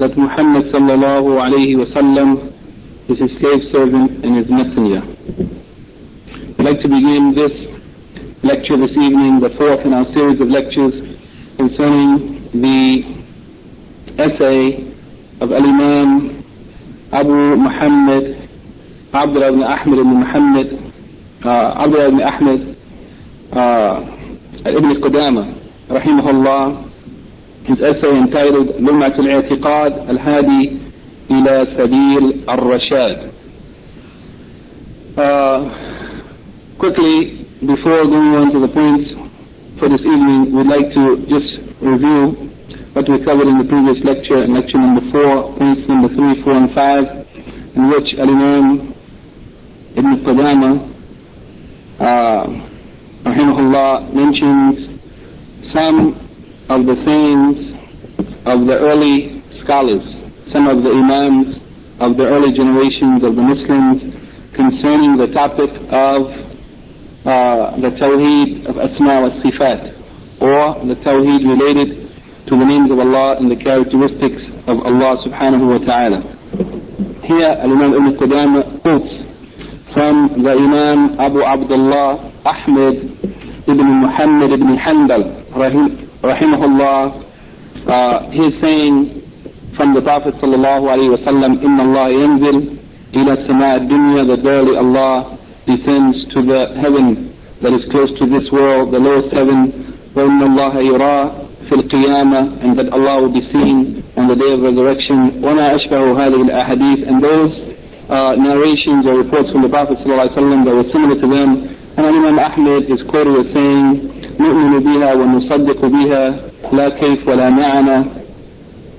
that Muhammad sallallahu alayhi wasallam is his slave servant and his messenger. I'd like to begin this lecture this evening, the fourth in our series of lectures concerning the essay of Al-Imam Abu Muhammad Abdullah ibn Ahmad ibn Muhammad uh, Abdullah ibn Ahmad uh, ibn Qudama rahimahullah essay entitled لمعة الاعتقاد الهادي إلى سبيل الرشاد. Uh, quickly, before going on to the points for this evening, we'd like to just review what we covered in the previous lecture, in lecture number four, points number three, four, and five, in which Al-Imam Ibn Qudama, uh, rahimahullah, mentions some of the sayings of the early scholars, some of the imams of the early generations of the Muslims concerning the topic of uh, the tawheed of asma wa sifat, or the tawheed related to the names of Allah and the characteristics of Allah subhanahu wa ta'ala. Here Imam Ibn Qudama quotes from the Imam Abu Abdullah Ahmad ibn Muhammad ibn Hanbal rahimahullah uh, he's saying from the Prophet sallallahu alaihi wasallam, "Inna Allah yanzil ila sama dunya." That verily Allah descends to the heaven that is close to this world, the lowest heaven. وَإِنَّ اللَّهَ يُرَى في القيامة and that Allah will be seen on the day of resurrection. وَمَا أَشْبَهُ هذه الأحاديث and those uh, narrations or reports from the Prophet sallallahu alaihi wasallam that were similar to them. And Imam Ahmad is quoted as saying, نؤمن بها ونصدق بها لا كيف ولا معنى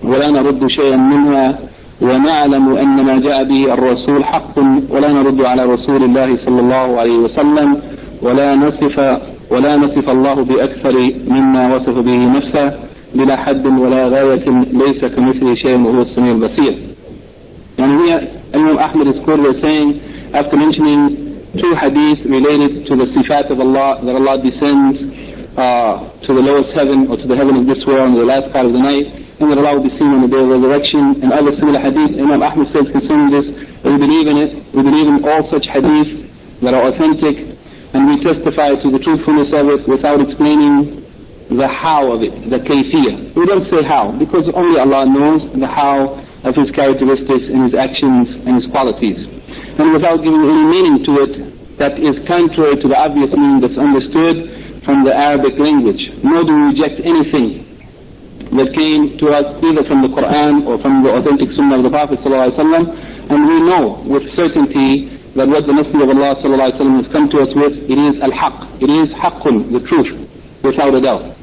ولا نرد شيئا منها ونعلم أن ما جاء به الرسول حق ولا نرد على رسول الله صلى الله عليه وسلم ولا نصف ولا نصف الله بأكثر مما وصف به نفسه بلا حد ولا غاية ليس كمثله شيء وهو السميع البصير. And here Imam Ahmad is quoted as saying, after mentioning two hadiths related to the sifat of Allah, that Allah descends uh, to the lowest heaven or to the heaven of this world in the last part of the night, and that Allah will be seen on the day of resurrection, and other similar hadith. Imam Ahmad says concerning this, we believe in it, we believe in all such hadith that are authentic, and we testify to the truthfulness of it without explaining the how of it, the kayfiyah. We don't say how, because only Allah knows the how of His characteristics and His actions and His qualities. And without giving any meaning to it that is contrary to the obvious meaning that's understood from the Arabic language. Nor do we reject anything that came to us either from the Quran or from the authentic Sunnah of the Prophet ﷺ, and we know with certainty that what the Messenger of Allah ﷺ has come to us with, it is al-haq, it is haqqun, the truth, without a doubt.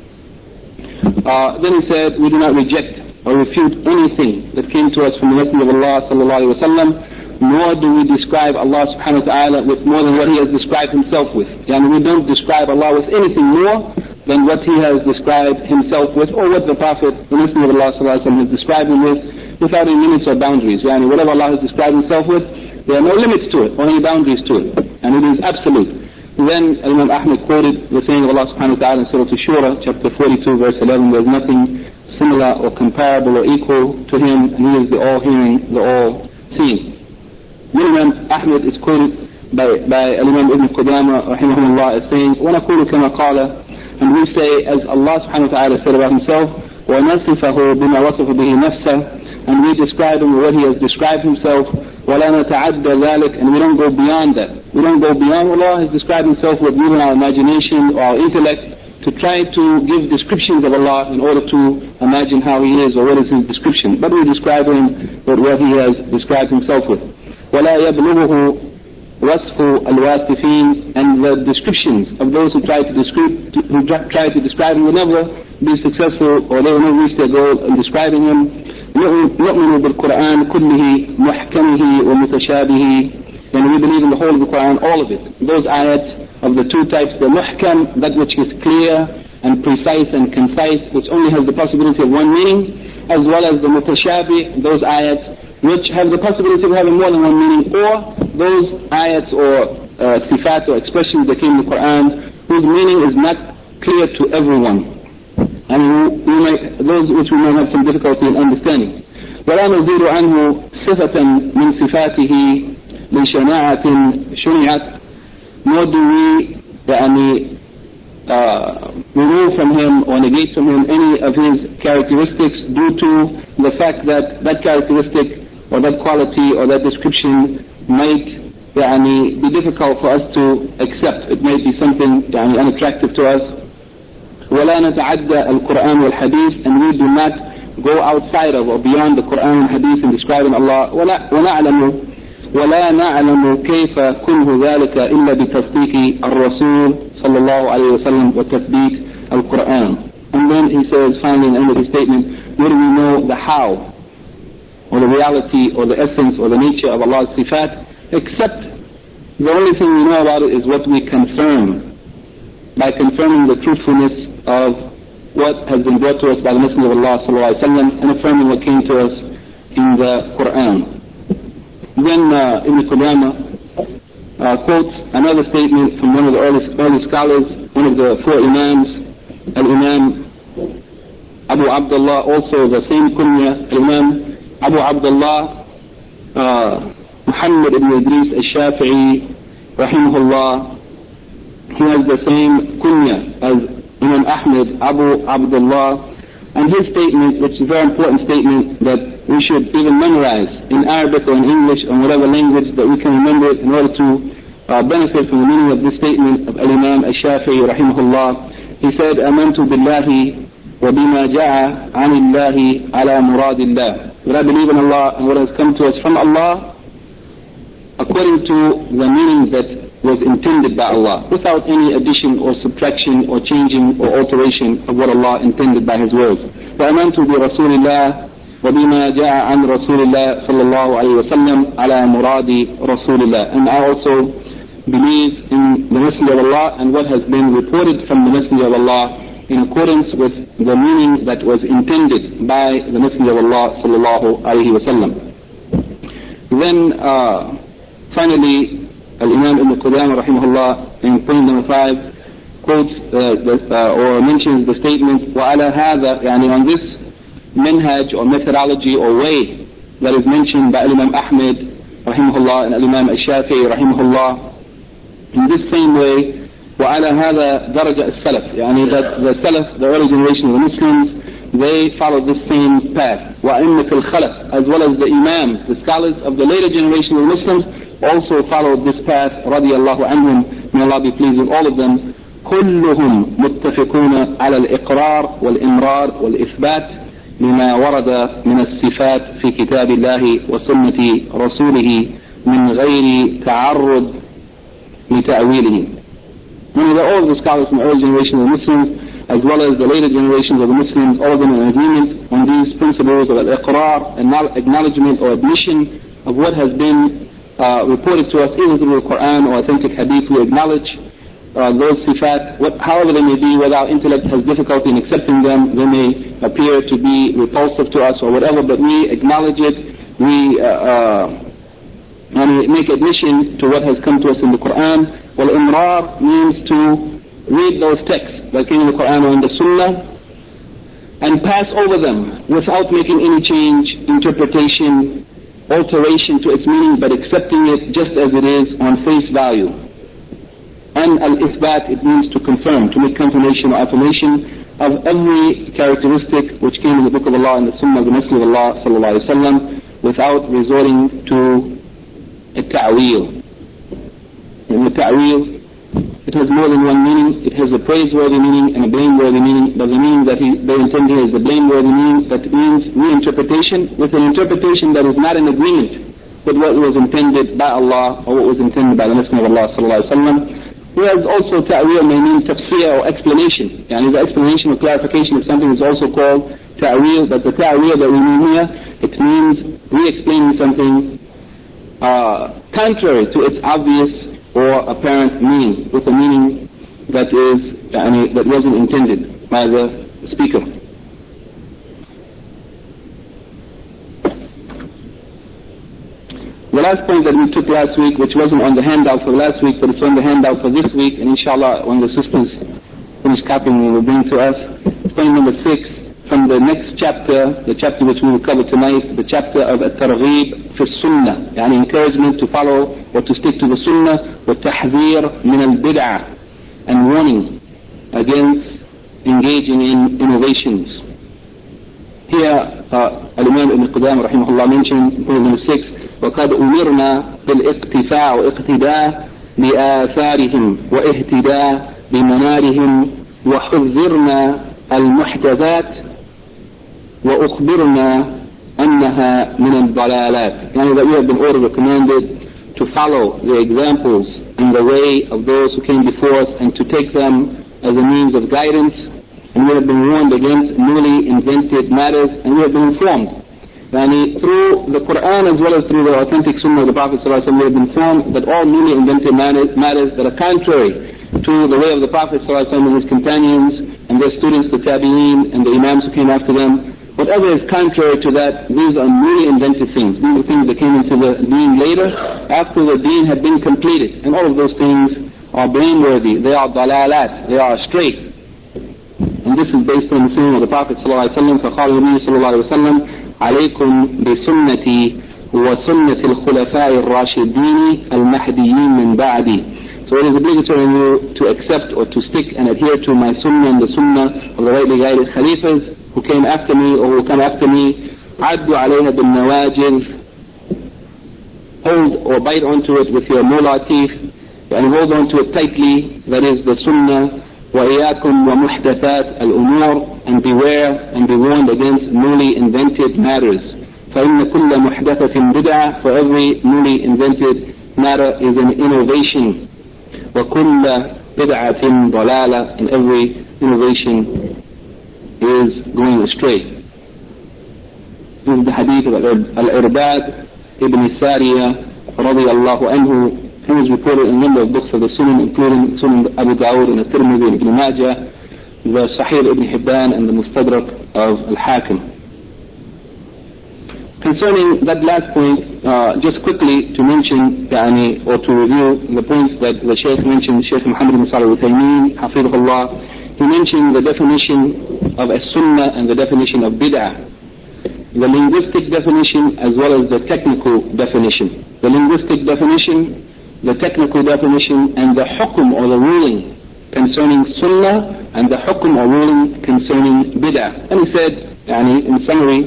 Uh, then he said, we do not reject or refute anything that came to us from the Messenger of Allah ﷺ, nor do we describe Allah subhanahu wa ta'ala with more than what He has described Himself with. And we don't describe Allah with anything more than what He has described Himself with, or what the Prophet, the Messenger of Allah sallallahu has described Him with, without any limits or boundaries. Yani whatever Allah has described Himself with, there are no limits to it, any boundaries to it. And it is absolute. Then Imam Ahmad quoted the saying of Allah subhanahu wa ta'ala in Surah Shura, chapter 42, verse 11, there's nothing similar or comparable or equal to Him, and He is the all-hearing, the all-seeing. Imam Ahmad is quoted by, by Imam Ibn Qudama rahimahullah as saying, وَنَقُولُ كَمَا قَالَ And we say, as Allah subhanahu wa ta'ala said about Himself, وَنَصِفَهُ بِمَا وَصَفَ بِهِ نَفْسَهُ and we describe him what he has described himself, وَلَا نَتَعَدَّ ذَلك, and we don't go beyond that. We don't go beyond what Allah has described himself with even our imagination or our intellect to try to give descriptions of Allah in order to imagine how He is or what is His description. But we describe Him with what He has described Himself with. وَلَا يَبْلُغُهُ وصف الواصفين and the descriptions of those who try to describe who try to describe him will never be successful or they will never reach their goal in describing him نؤمن بالقرآن كله محكمه ومتشابه and we believe in the whole of the Quran all of it those ayats of the two types the muhkam that which is clear and precise and concise which only has the possibility of one meaning as well as the mutashabih those ayats which have the possibility of having more than one meaning, or those ayats or uh, sifat or expressions that came in the Quran whose meaning is not clear to everyone. And we might, those which we may have some difficulty in understanding. ولا نزيد عنه صفة من صفاته لشناعة شنعت nor do we يعني uh, remove from him or negate from him any of his characteristics due to the fact that that characteristic or that quality or that description might يعني, be difficult for us to accept. It may be something يعني, unattractive to us. ولا نتعدى القرآن والحديث and we do not go outside of or beyond the Quran and Hadith in describing Allah ولا ونعلم ولا نعلم كيف كنه ذلك إلا بتصديق الرسول صلى الله عليه وسلم وتثبيت القرآن and then he says finally in the end of his statement where do we know the how or the reality or the essence or the nature of Allah's sifat, except the only thing we know about it is what we confirm by confirming the truthfulness of what has been brought to us by the Messenger of Allah وسلم, and affirming what came to us in the Quran. Then uh, Ibn Qudama uh, quotes another statement from one of the early, early scholars, one of the four Imams, Al-Imam Abu Abdullah, also the same kunya, Al-Imam Abu Abdullah uh, Muhammad ibn Idris al-Shafi'i rahimahullah he has the same kunya as Imam Ahmad Abu Abdullah and his statement, which is a very important statement that we should even memorize in Arabic or in English or whatever language that we can remember it in order to uh, benefit from the meaning of this statement of Al-Imam al-Shafi'i rahimahullah. He said, أمنت بالله وبما جاء عن الله على مراد الله. That I believe in Allah and what has come to us from Allah according to the meaning that was intended by Allah, without any addition or subtraction or changing or alteration of what Allah intended by His words. وآمنت برسول الله وبما جاء عن رسول الله صلى الله عليه وسلم على مراد رسول الله. And I also believe in the Messenger of Allah and what has been reported from the Messenger of Allah in accordance with the meaning that was intended by the Messenger of Allah sallallahu alaihi wasallam. Then uh, finally, Al-Imam Ibn Qudama rahimahullah in point number five quotes uh, the, uh, or mentions the statement وعلى هذا يعني on this manhaj or methodology or way that is mentioned by Imam Ahmed rahimahullah and Imam Al-Shafi'i rahimahullah in this same way وعلى هذا درجة السلف يعني that the Salaf, the early generation of the Muslims, they followed this same path. وأئمة الخلف as well as the Imams, the scholars of the later generation of the Muslims also followed this path رضي الله عنهم may Allah be pleased with all of them كلهم متفقون على الإقرار والإمرار والإثبات لما ورد من الصفات في كتاب الله وسنة رسوله من غير تعرض لتأويله meaning that all of the scholars from the early generation of Muslims, as well as the later generations of the Muslims, all of them in agreement on these principles of al-iqrar, acknowledgement or admission of what has been uh, reported to us either through the Quran or authentic hadith. We acknowledge uh, those sifat, what, however they may be, whether our intellect has difficulty in accepting them, they may appear to be repulsive to us or whatever, but we acknowledge it, we uh, uh and we make admission to what has come to us in the Quran. Well, imrar means to read those texts came in the Quran or the Sunnah and pass over them without making any change, interpretation, alteration to its meaning, but accepting it just as it is on face value. And al-ithbat, it means to confirm, to make confirmation or affirmation of every characteristic which came in the Book of Allah and the Sunnah of the Messenger of Allah sallallahu without resorting to a ta'wil. In the ta'wil, it has more than one meaning. It has a praiseworthy meaning and a blameworthy meaning. But the meaning that he, they intend here is the blameworthy meaning that means reinterpretation with an interpretation that is not in agreement with what was intended by Allah or what was intended by the Messenger of Allah sallallahu alaihi wasallam. Whereas also ta'wil may mean tafsir or explanation. Yani the explanation or clarification of something is also called ta'wil, but the ta'wil that we mean here, it means re-explaining something uh, contrary to its obvious or apparent meaning, with a meaning that is, yani, that wasn't intended by the speaker. The last point that we took last week, which wasn't on the handout for last week, but it's on the handout for this week, and inshallah, when the sisters finish copying, we will bring to us. Point number six, from the next chapter, the chapter which we will cover tonight, the chapter of الترغيب في السنة, يعني encouragement to follow or to stick to the sunnah, والتحذير من البدعة, and warning against engaging in innovations. Here, uh, Al-Imam Ibn Qudam rahimahullah mentioned, point number six, وقد أمرنا بالاقتفاء واقتداء بآثارهم واهتداء بمنارهم وحذرنا المحدثات وأخبرنا أنها من الضلالات يعني that we have been ordered or commanded to follow the examples in the way of those who came before us and to take them as a means of guidance and we have been warned against newly invented matters and we have been informed Yani through the Quran as well as through the authentic Sunnah of the Prophet ﷺ, we have been informed that all newly invented matters, matters that are contrary to the way of the Prophet ﷺ and his companions and their students, the Tabi'een and the Imams who came after them, whatever is contrary to that, these are newly invented things. These are things that came into the deen later, after the deen had been completed. And all of those things are blameworthy. They are dalalat. They are straight. And this is based on the saying of the Prophet ﷺ, فقال النبي صلى الله عليه وسلم عليكم بسنتي وسنة الخلفاء الراشدين المهديين من بعدي. So it is obligatory on you to accept or to stick and adhere to my sunnah and the sunnah of the rightly guided khalifas who came after me or who come after me. عدوا عليها بالنواجذ hold or bite onto it with your molar teeth and hold onto it tightly that is the sunnah وإياكم ومحدثات الأمور and beware and be warned against newly invented matters فإن كل محدثة بدعة for every newly invented matter is an innovation وكل بدعة ضلالة and every innovation is going astray. This is the hadith of Al-Irbad ibn Sariya radiallahu anhu. He was reported in a number of books of the Sunan, including Sunan Abu Dawud and Al-Tirmidhi and Ibn Majah, the Sahih ibn Hibban and the Mustadrak of Al-Hakim. Concerning that last point, uh, just quickly to mention يعني, or to review the points that the Shaykh mentioned, Shaykh Muhammad bin Salih al-Uthaymeen, Hafidhullah, he mentioned the definition of a sunnah and the definition of bid'ah. The linguistic definition as well as the technical definition. The linguistic definition the technical definition and the hukum or the ruling concerning sunnah and the hukum or ruling concerning bid'ah. And he said, yani, in summary,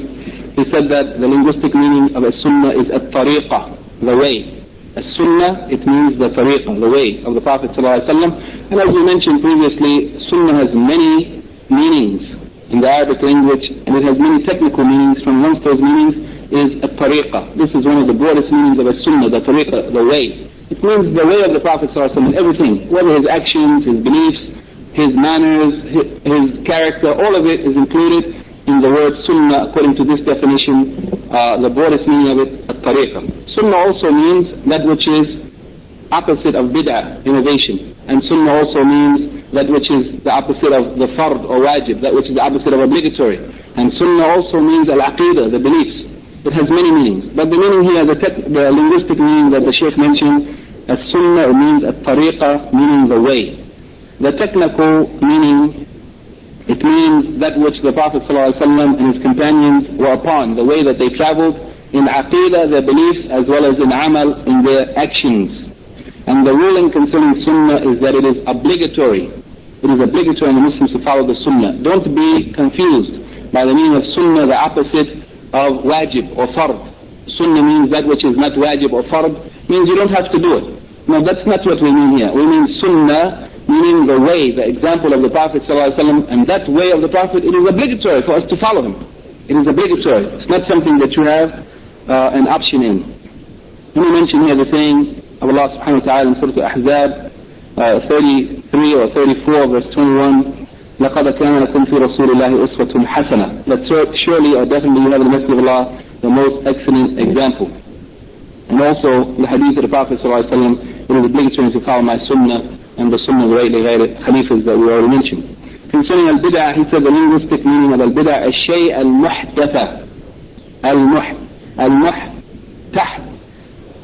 he said that the linguistic meaning of a sunnah is a tariqah, the way. A sunnah, it means the tariqah, the way of the Prophet ﷺ. And as we mentioned previously, sunnah has many meanings in the Arabic language and it has many technical meanings. From amongst those meanings is a tariqah. This is one of the broadest meanings of a sunnah, the tariqah, the way. It means the way of the Prophet ﷺ everything, whether his actions, his beliefs, his manners, his, his, character, all of it is included in the word sunnah according to this definition, uh, the broadest meaning of it, at-tariqah. Sunnah also means that which is opposite of bid'ah, innovation. And sunnah also means that which is the opposite of the fard or wajib, that which is the opposite of obligatory. And sunnah also means al-aqidah, the beliefs. It has many meanings. But the meaning here, the, the linguistic meaning that the Sheikh mentioned, as-sunnah means at-tariqa, meaning the way. The technical meaning, it means that which the Prophet ﷺ and his companions were upon, the way that they traveled in aqidah, their beliefs, as well as in amal, in their actions. And the ruling concerning sunnah is that it is obligatory. It is obligatory on the Muslims to follow the Sunnah. Don't be confused by the meaning of Sunnah, the opposite of wajib or fard. Sunnah means that which is not wajib or fard, means you don't have to do it. No, that's not what we mean here. We mean Sunnah, meaning the way, the example of the Prophet ﷺ, and that way of the Prophet, it is obligatory for us to follow him. It is obligatory. It's not something that you have uh, an option in. Let me mention here the saying of Allah subhanahu wa ta'ala in Surah Al-Ahzab, uh, 33 or 34, verse 21, لقد كان لكم في رسول الله أسوة حسنة. That surely or definitely you have in the Messenger of Allah the most excellent example. And also the hadith of the Prophet ﷺ, it is obligatory to follow my sunnah of the right khalifas that we already mentioned. Concerning al-bid'ah, he said the linguistic meaning of al-bid'ah shay al-muhdatha. Al-muh, al-muhtah,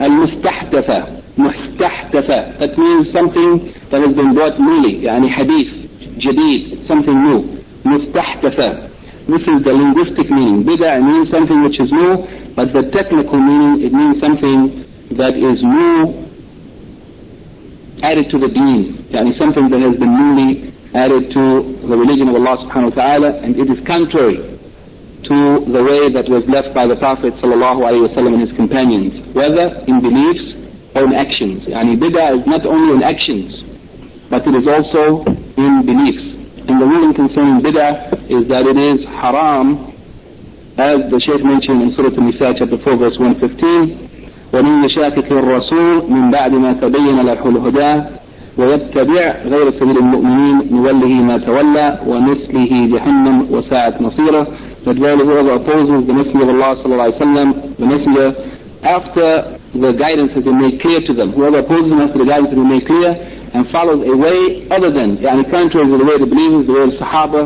al-mustahdatha. Muhtahdatha. That means something that has been brought newly, يعني hadith. جديد, something new. مستحدثة. This is the linguistic meaning. Bid'ah means something which is new, but the technical meaning, it means something that is new added to the deen. Yani something that has been newly added to the religion of Allah subhanahu wa ta'ala, and it is contrary to the way that was left by the Prophet sallallahu alaihi wasallam and his companions, whether in beliefs or in actions. Yani bid'ah is not only in actions, but it is also in beliefs. And the ruling concerning bid'ah is that it is haram, as the Shaykh mentioned in Surah Al-Nisa chapter 4 verse 115, ومن يشاكك الرسول من بعد ما تبين له الهدى ويتبع غير سبيل المؤمنين نوله ما تولى ونسله جهنم وساءت مصيره that whoever opposes the Messenger of Allah sallallahu alaihi wasallam, the Messenger, after the guidance has been made clear to them, whoever opposes him after the guidance has been made clear, and follows a way other than, yani contrary to the way of the believers, the way of the Sahaba,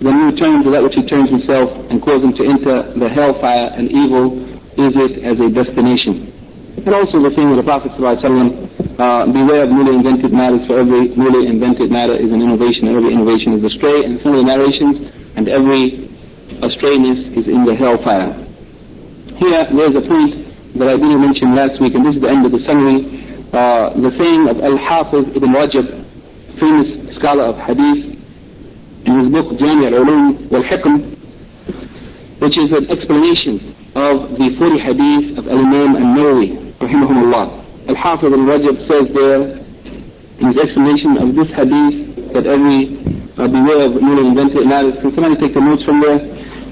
then he turns to that which he turns himself and causes him to enter the hellfire and evil is it as a destination. And also the thing of the Prophet uh, beware of newly invented matters, for every newly invented matter is an innovation, and every innovation is a stray, and some of the narrations, and every astrayness is in the hellfire. Here, there's a point that I didn't mention last week, and this is the end of the summary uh, the saying of Al-Hafiz Ibn Rajab, famous scholar of hadith, in his book Jami al-Ulum wal-Hikm, which is an explanation of the 40 hadith of Al-Imam al-Nawawi, rahimahumullah. Al-Hafiz al-Rajab says there, in his explanation of this hadith, that every uh, beware of newly invented matters. Can somebody take the notes from there?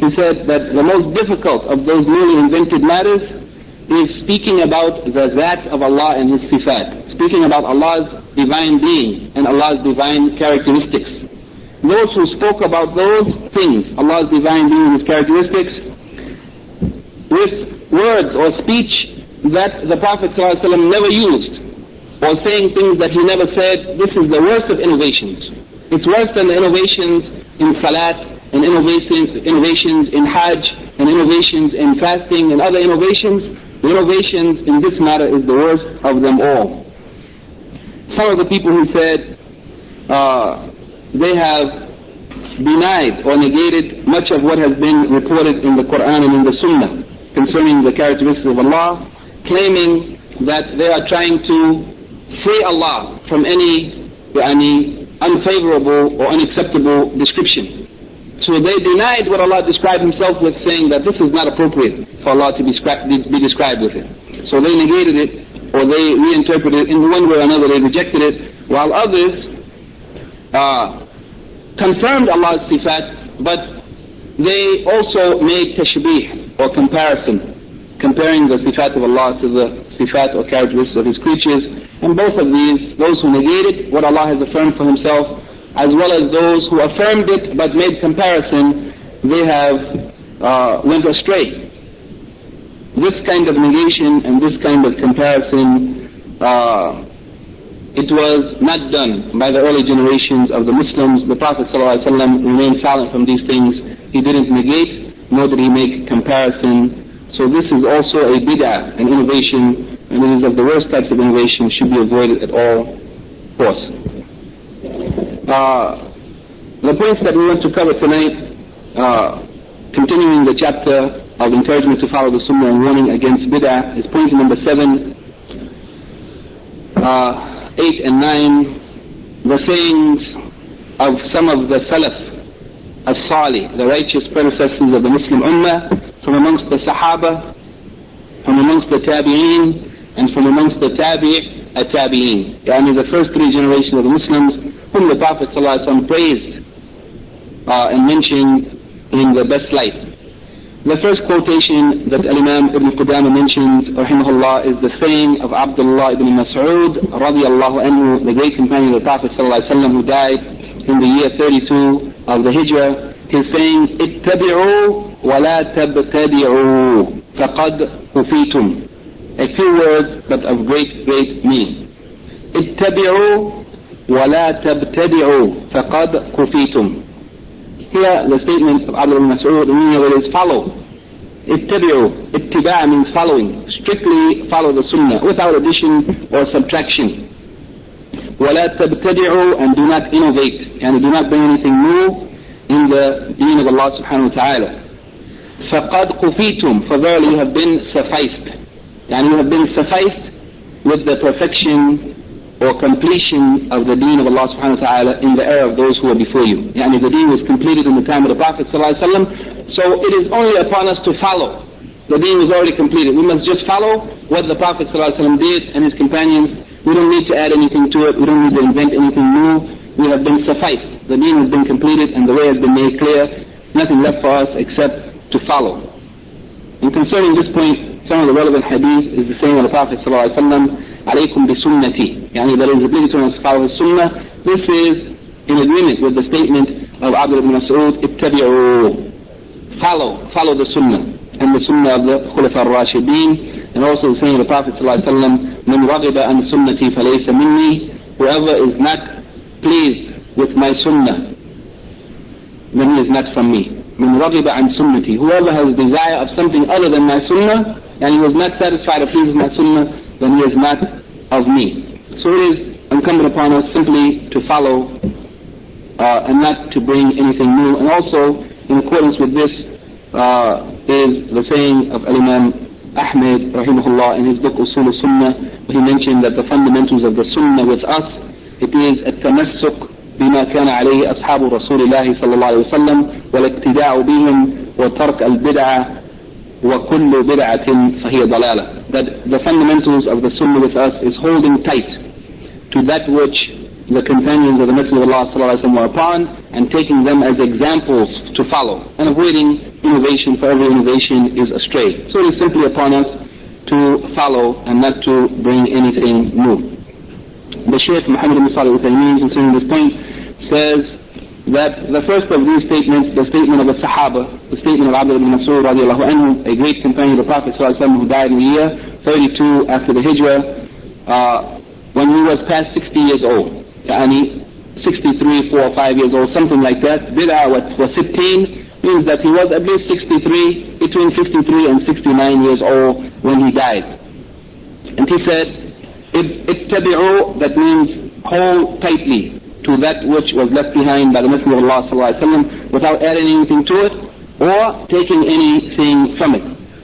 He said that the most difficult of those newly invented matters is speaking about the Zat of Allah and His Sifat, speaking about Allah's divine being and Allah's divine characteristics. Those who spoke about those things, Allah's divine being and His characteristics, with words or speech that the Prophet ﷺ never used, or saying things that he never said, this is the worst of innovations. It's worse than the innovations in Salat, and innovations, innovations in Hajj, and innovations in fasting, and other innovations the innovations in this matter is the worst of them all. Some of the people who said uh, they have denied or negated much of what has been reported in the Quran and in the Sunnah concerning the characteristics of Allah, claiming that they are trying to free Allah from any, any unfavorable or unacceptable description. So they denied what Allah described Himself with, saying that this is not appropriate for Allah to be, be described with it. So they negated it, or they reinterpreted it in one way or another. They rejected it, while others uh, confirmed Allah's sifat, but they also made tashbih or comparison, comparing the sifat of Allah to the sifat or characteristics of His creatures. And both of these, those who negated what Allah has affirmed for Himself, as well as those who affirmed it but made comparison, they have uh, went astray. This kind of negation and this kind of comparison, uh, it was not done by the early generations of the Muslims. The Prophet ﷺ remained silent from these things. He didn't negate, nor did he make comparison. So this is also a bid'ah, an innovation, and it is of the worst types of innovation, should be avoided at all costs. Uh, the points that we want to cover tonight, uh, continuing the chapter of encouragement to follow the Sunnah and warning against bid'ah, is point number seven, uh, eight and nine, the sayings of some of the Salaf as-Salih, the righteous predecessors of the Muslim Ummah, from amongst the Sahaba, from amongst the Tabi'een, and from amongst the Tabi' at-Tabi'een. Yani the first three generations of the Muslims, whom the Prophet ﷺ praised uh, and mentioned in the best light. The first quotation that Imam Ibn Qudama mentions, rahimahullah, is the saying of Abdullah ibn Mas'ud, radiallahu anhu, the great companion of the Prophet ﷺ who died in the year 32 of the Hijrah. He's saying, اتبعوا ولا تبتدعوا فقد كفيتم. A few words, but of great, great meaning. اتبعوا ولا تبتدعوا فقد كفيتم. Here, the statement of Abdullah ibn Mas'ud, the meaning of it is follow. Ittabi'u. Ittiba' means following. Strictly follow the sunnah, without addition or subtraction. وَلَا تَبْتَدِعُوا And do not innovate. And do not bring anything new in the deen of Allah wa ta'ala. فَقَدْ قُفِيتُمْ For verily you have been sufficed. And you have been sufficed with the perfection or completion of the deen of Allah subhanahu wa ta'ala in the era of those who were before you. Yani the deen was completed in the time of the Prophet sallallahu alaihi wasallam, so it is only upon us to follow. The deen was already completed. We must just follow what the Prophet ﷺ did and his companions. We don't need to add anything to it. We don't need to invent anything new. We have been sufficed. The deen has been completed and the way has been made clear. Nothing left for us except to follow. And concerning this point, some of the relevant hadith is the saying of the Prophet ﷺ, عليكم بسنتي يعني there is obligatory on us to follow his sunnah this is in agreement with the statement of Abdullah ibn Mas'ud اتبعوا follow follow the sunnah And also the saying of the Prophet صلى الله عليه وسلم من رغب عن سنتي فليس مني whoever is not pleased with my sunnah then he is not from me من رغب عن سنتي whoever has desire of something other than my sunnah and he was not satisfied or pleased with my sunnah then he is not of me. So it is incumbent upon us simply to follow uh, and not to bring anything new. And also, in accordance with this, uh, is the saying of Imam Ahmed, rahimahullah, in his book Usul Sunnah, he mentioned that the fundamentals of the Sunnah with us, it is التمسك بما كان عليه أصحاب رسول الله صلى الله عليه وسلم والاقتداء بهم وترك البدعة وكل بدعة فهي ضلالة that the fundamentals of the sunnah with us is holding tight to that which the companions of the Messenger of Allah وسلم, were upon and taking them as examples to follow and avoiding innovation for every innovation is astray. So it is simply upon us to follow and not to bring anything new. The Shaykh Muhammad ibn Salih Uthaymeen concerning this point says that the first of these statements, the statement of the Sahaba, the statement of Abdullah ibn Mas'ud radiallahu anhu, a great companion of the Prophet who died in the year 32 after the Hijrah, uh, when he was past 60 years old. Yani 63, 4 or 5 years old, something like that. Bid'ah was, was 15, means that he was at least 63, between 53 and 69 years old when he died. And he said, ittabi'u, that means hold tightly to that which was left behind by the Messenger of Allah sallallahu without adding anything to it or taking anything from it.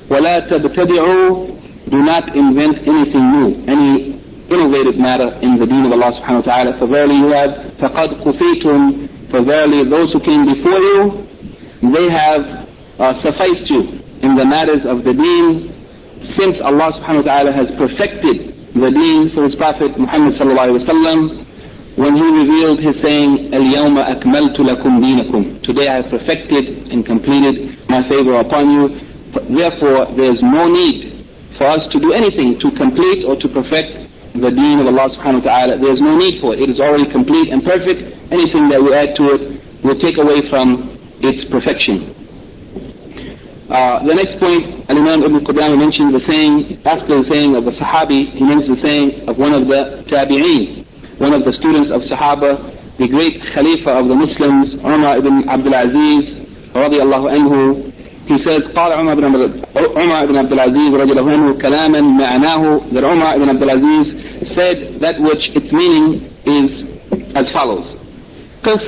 وَلَا تَبْتَدِعُوا Do not invent anything new, any innovative matter in the deen of Allah subhanahu wa ta'ala. For verily you have فَقَدْ قُفِيتُمْ For verily those who came before you, they have uh, sufficed you in the matters of the deen since Allah subhanahu wa ta'ala has perfected the deen for his Prophet Muhammad sallallahu alayhi wa sallam when he revealed his saying, الْيَوْمَ أَكْمَلْتُ لَكُمْ دِينَكُمْ Today I have perfected and completed my favor upon you. Therefore, there is no need for us to do anything to complete or to perfect the deen of Allah subhanahu wa ta'ala. There is no need for it. It is already complete and perfect. Anything that we add to it will take away from its perfection. Uh, the next point, Al-Imam Ibn Qudama mentioned the saying, after the saying of the Sahabi, he mentions the saying of one of the Tabi'een, one of the students of Sahaba, the great Khalifa of the Muslims, Umar ibn Abdul Aziz, radiallahu anhu, he says, قال عمر بن عمر بن عبد العزيز رضي الله عنه كلاما معناه that Umar ibn Abdul Aziz said that which its meaning is as follows. قف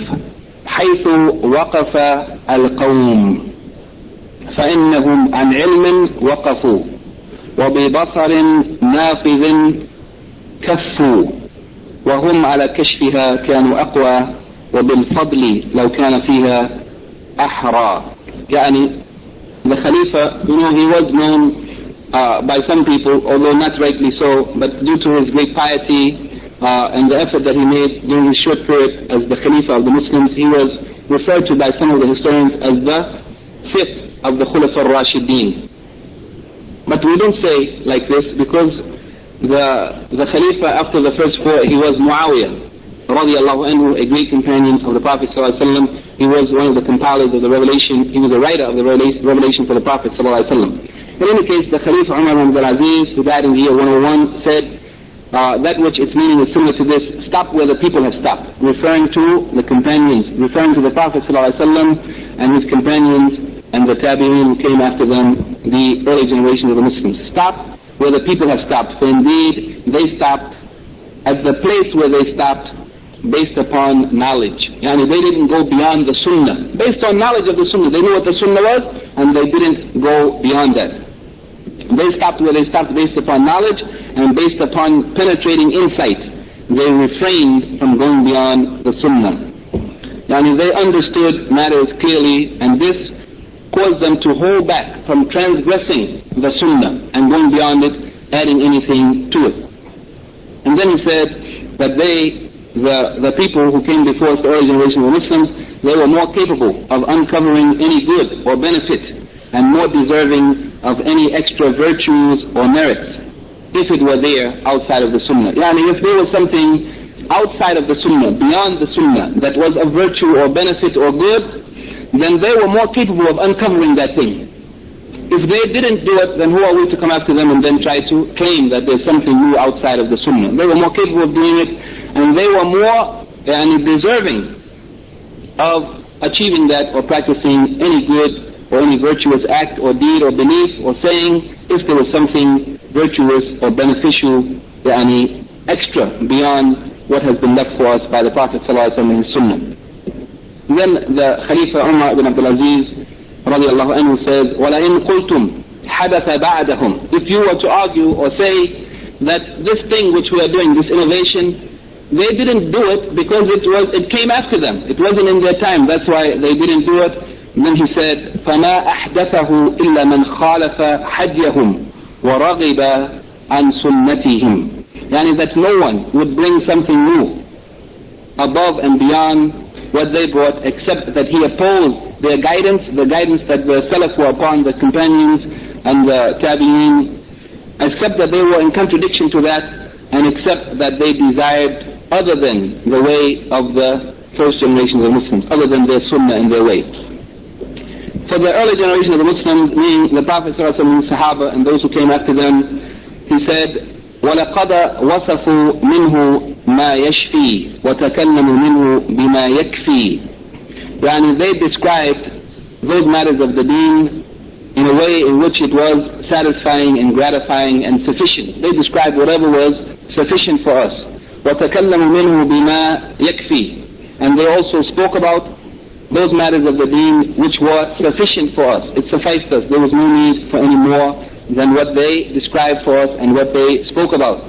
حيث وقف القوم فإنهم عن علم وقفوا وببصر نافذ كفوا وهم على كشفها كانوا أقوى وبالفضل لو كان فيها أحرى يعني the Khalifa, you know, he was known uh, by some people, although not rightly so, but due to his great piety uh, and the effort that he made during his short period as the Khalifa of the Muslims, he was referred to by some of the historians as the fifth of the Khulafa al-Rashideen. But we don't say like this because the, the Khalifa after the first four, he was Muawiyah radiallahu anhu, a great companion of the Prophet ﷺ. He was one of the compilers of the revelation. He was a writer of the revelation for the Prophet ﷺ. In any case, the Khalifa Umar ibn Aziz, who died in the year 101, said, uh, that which its meaning is similar to this, stop where the people have stopped, referring to the companions, referring to the Prophet ﷺ and his companions and the tabi'in who came after them, the early generation of the Muslims. Stop where the people have stopped, for indeed they stopped at the place where they stopped based upon knowledge. Yani they didn't go beyond the sunnah. Based on knowledge of the sunnah. They knew what the sunnah was and they didn't go beyond that. They stopped where they stopped based upon knowledge and based upon penetrating insight. They refrained from going beyond the sunnah. Yani they understood matters clearly and this caused them to hold back from transgressing the sunnah and going beyond it, adding anything to it. And then he said that they the, the people who came before us, the early generation of Muslims, they were more capable of uncovering any good or benefit and more deserving of any extra virtues or merits if it were there outside of the Sunnah. Yani if there was something outside of the Sunnah, beyond the Sunnah, that was a virtue or benefit or good, then they were more capable of uncovering that thing. If they didn't do it, then who are we to come after them and then try to claim that there's something new outside of the Sunnah? They were more capable of doing it and they were more yani, deserving of achieving that or practicing any good or any virtuous act or deed or belief or saying if there was something virtuous or beneficial yani, extra beyond what has been left for us by the Prophet ﷺ and his Sunnah. Then the Khalifa Umar ibn Abdul Aziz radiallahu anhu says, وَلَئِن قُلْتُمْ حَدَثَ بَعْدَهُمْ If you were to argue or say that this thing which we are doing, this innovation, they didn't do it because it was it came after them. It wasn't in their time. That's why they didn't do it. And then he said, فما أحدثه إلا من خالف حديهم ورغب عن سنتهم. Yani that no one would bring something new above and beyond what they brought except that he opposed their guidance, the guidance that the Salaf were upon, the companions and the Tabi'een, except that they were in contradiction to that and except that they desired other than the way of the first generation of the Muslims, other than their sunnah and their way. For the early generation of the Muslims, meaning the Prophet and Sahaba and those who came after them, he said, ولقد وصفوا منه ما يشفي وتكلموا منه بما يكفي يعني they described those matters of the deen in a way in which it was satisfying and gratifying and sufficient. They described whatever was sufficient for us. وَتَكَلَّمُوا مِنْهُ بِمَا يَكْفِي And they also spoke about those matters of the deen which were sufficient for us. It sufficed us. There was no need for any more than what they described for us and what they spoke about.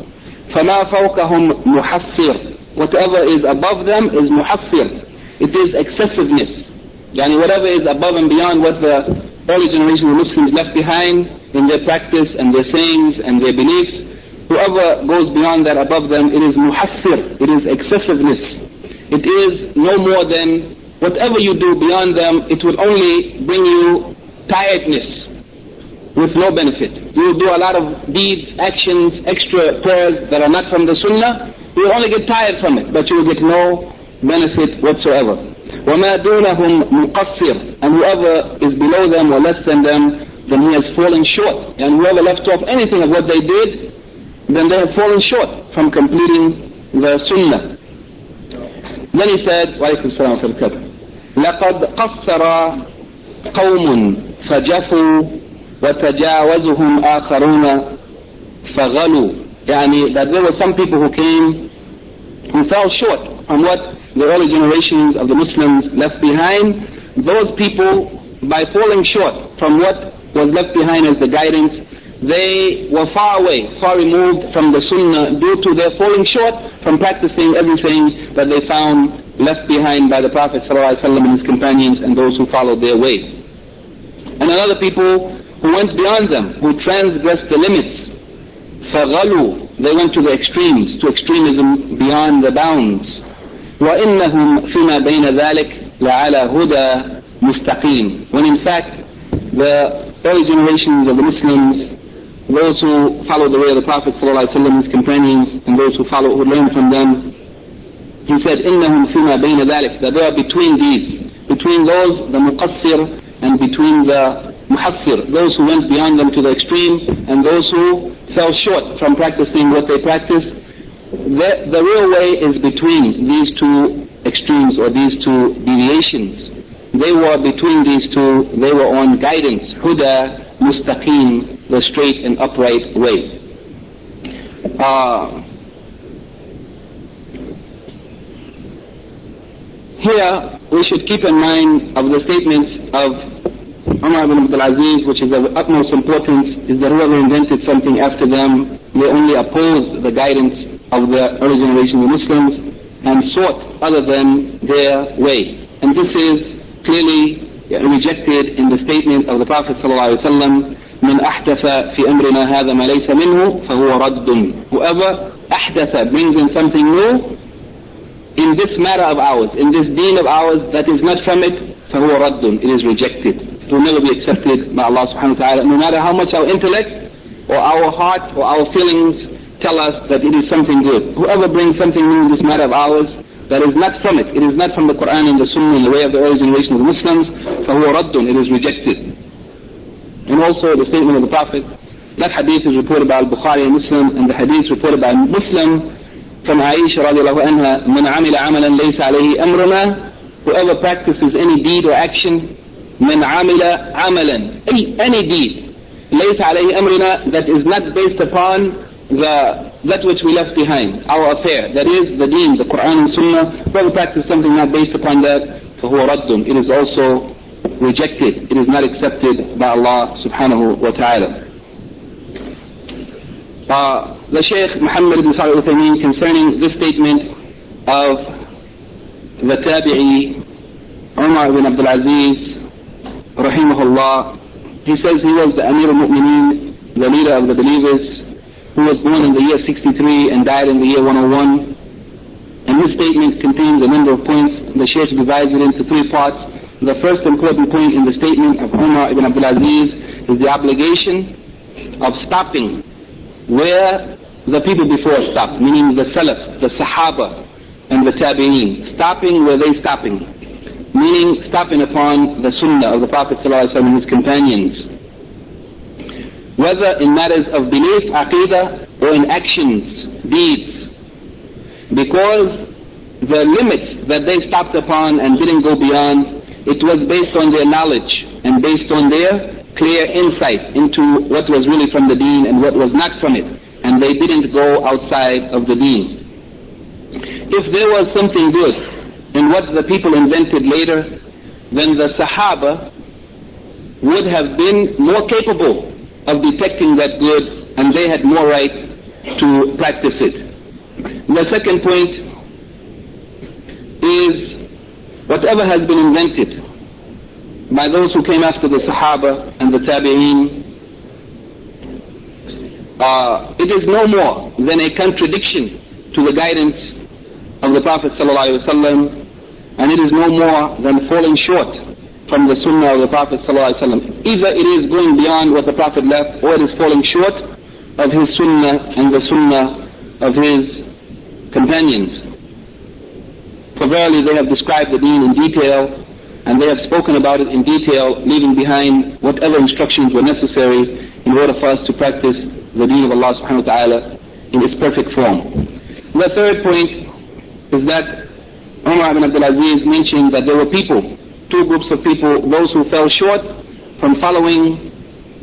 فَمَا فَوْقَهُمْ مُحَفِّرٌ Whatever is above them is muhassir. It is excessiveness. يعني whatever is above and beyond what the early generation of Muslims left behind in their practice and their sayings and their beliefs, Whoever goes beyond that above them, it is muhassir, it is excessiveness. It is no more than whatever you do beyond them, it will only bring you tiredness with no benefit. You will do a lot of deeds, actions, extra prayers that are not from the sunnah. You will only get tired from it, but you will get no benefit whatsoever. وَمَا دُونَهُمْ مُقَصِّرٌ And whoever is below them or less than them, then he has fallen short. And whoever left off anything of what they did, then they have fallen short from completing the sunnah. Then he said, وعليكم السلام ورحمة الله لقد قصر قوم فجفوا وتجاوزهم آخرون فغلوا يعني that there were some people who came who fell short on what the early generations of the Muslims left behind. Those people, by falling short from what was left behind as the guidance, they were far away, far removed from the Sunnah due to their falling short from practicing everything that they found left behind by the Prophet ﷺ and his companions and those who followed their way. And another people who went beyond them, who transgressed the limits. فَغَلُوا They went to the extremes, to extremism beyond the bounds. وَإِنَّهُمْ فِيمَا بَيْنَ ذَلِكَ لَعَلَى هُدَى مُسْتَقِيمٍ When in fact, the early generations of the Muslims, those who followed the way of the Prophet ﷺ, his companions, and those who followed, who learned from them, he said, إِنَّهُمْ فِيمَا بَيْنَ ذَلِكَ That they are between these, between those, the muqassir, and between the muhassir, those who went beyond them to the extreme, and those who fell short from practicing what they practiced. The, the real way is between these two extremes or these two deviations. They were between these two, they were on guidance, huda, mustaqim, the straight and upright way. Uh, here, we should keep in mind of the statements of Umar ibn Abdul Aziz, which is of utmost importance, is that whoever invented something after them, they only opposed the guidance of the early generation of Muslims and sought other than their way. And this is clearly rejected in the statement of the Prophet ﷺ, من أحدث في أمرنا هذا ما ليس منه فهو رد. Whoever أحدث brings in something new in this matter of ours, in this deen of ours that is not from it, فهو رد. It is rejected will never be accepted by Allah subhanahu wa ta'ala, no matter how much our intellect or our heart or our feelings tell us that it is something good. Whoever brings something new in this matter of ours that is not from it, it is not from the Quran and the Sunnah and the way of the early generation of the Muslims, فهو رد, it is rejected. And also the statement of the Prophet, that hadith is reported by Al-Bukhari and Muslim, and the hadith reported by Muslim from Aisha radiallahu anha, من عمل عملا ليس عليه أمرنا, whoever practices any deed or action من عمل عملا أي any deed ليس عليه أمرنا that is not based upon the that which we left behind our affair that is the deen the Quran and Sunnah whoever practice something not based upon that فهو رد it is also rejected it is not accepted by Allah subhanahu wa ta'ala uh, the Shaykh Muhammad ibn Salih al concerning this statement of the Tabi'i Umar ibn Abdul Aziz rahimahullah, he says he was the Amir al-Mu'mineen, the leader of the believers, who was born in the year 63 and died in the year 101. And this statement contains a number of points. The Shaykh divides it into three parts. The first important point in the statement of Umar ibn Abdul Aziz is the obligation of stopping where the people before stopped, meaning the Salaf, the Sahaba, and the Tabi'een. Stopping where they stopping meaning stopping upon the sunnah of the Prophet ﷺ and his companions. Whether in matters of belief, aqidah, or in actions, deeds. Because the limits that they stopped upon and didn't go beyond, it was based on their knowledge and based on their clear insight into what was really from the deen and what was not from it. And they didn't go outside of the deen. If there was something good in what the people invented later, then the Sahaba would have been more capable of detecting that good and they had more right to practice it. The second point is whatever has been invented by those who came after the Sahaba and the Tabi'een, uh, it is no more than a contradiction to the guidance of the Prophet ﷺ and it is no more than falling short from the sunnah of the Prophet ﷺ. Either it is going beyond what the Prophet left, or it is falling short of his sunnah and the sunnah of his companions. For verily they have described the deen in detail, and they have spoken about it in detail, leaving behind whatever instructions were necessary in order for us to practice the deen of Allah subhanahu wa ta'ala in its perfect form. The third point is that Umar ibn Abdul Aziz mentioned that there were people, two groups of people, those who fell short from following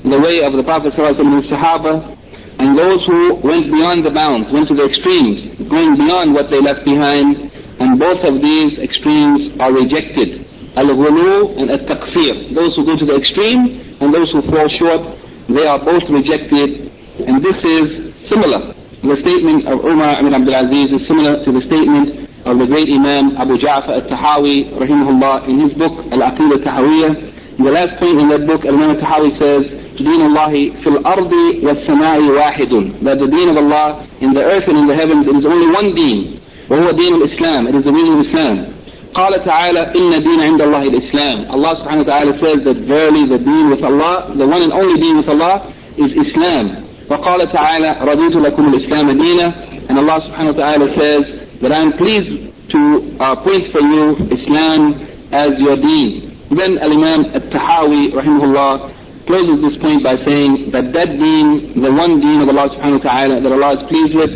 the way of the Prophet and his Sahaba, and those who went beyond the bounds, went to the extremes, going beyond what they left behind, and both of these extremes are rejected. Al-ghulu and al-taqsir. Those who go to the extreme and those who fall short they are both rejected. And this is similar. The statement of Umar ibn Abdul Aziz is similar to the statement of the great Imam Abu Ja'far al-Tahawi, rahimahullah, in his book Al-Aqidah Tahawiyah. In the last point in that book, Imam al-Tahawi says, دين الله في الأرض والسماء واحد that the deen of Allah in the earth and in the heavens it is only one deen وهو دين الإسلام it is the deen of Islam قال تعالى إن دين عند الله الإسلام Allah subhanahu wa ta'ala says that verily the deen with Allah the one and only deen with Allah is Islam وقال تعالى رضيت لكم الإسلام دينا and Allah subhanahu wa ta'ala says that I am pleased to uh, point for you Islam as your deen then Al-Imam Al-Tahawi rahimahullah closes this point by saying that that deen, the one deen of Allah subhanahu wa ta'ala that Allah is pleased with,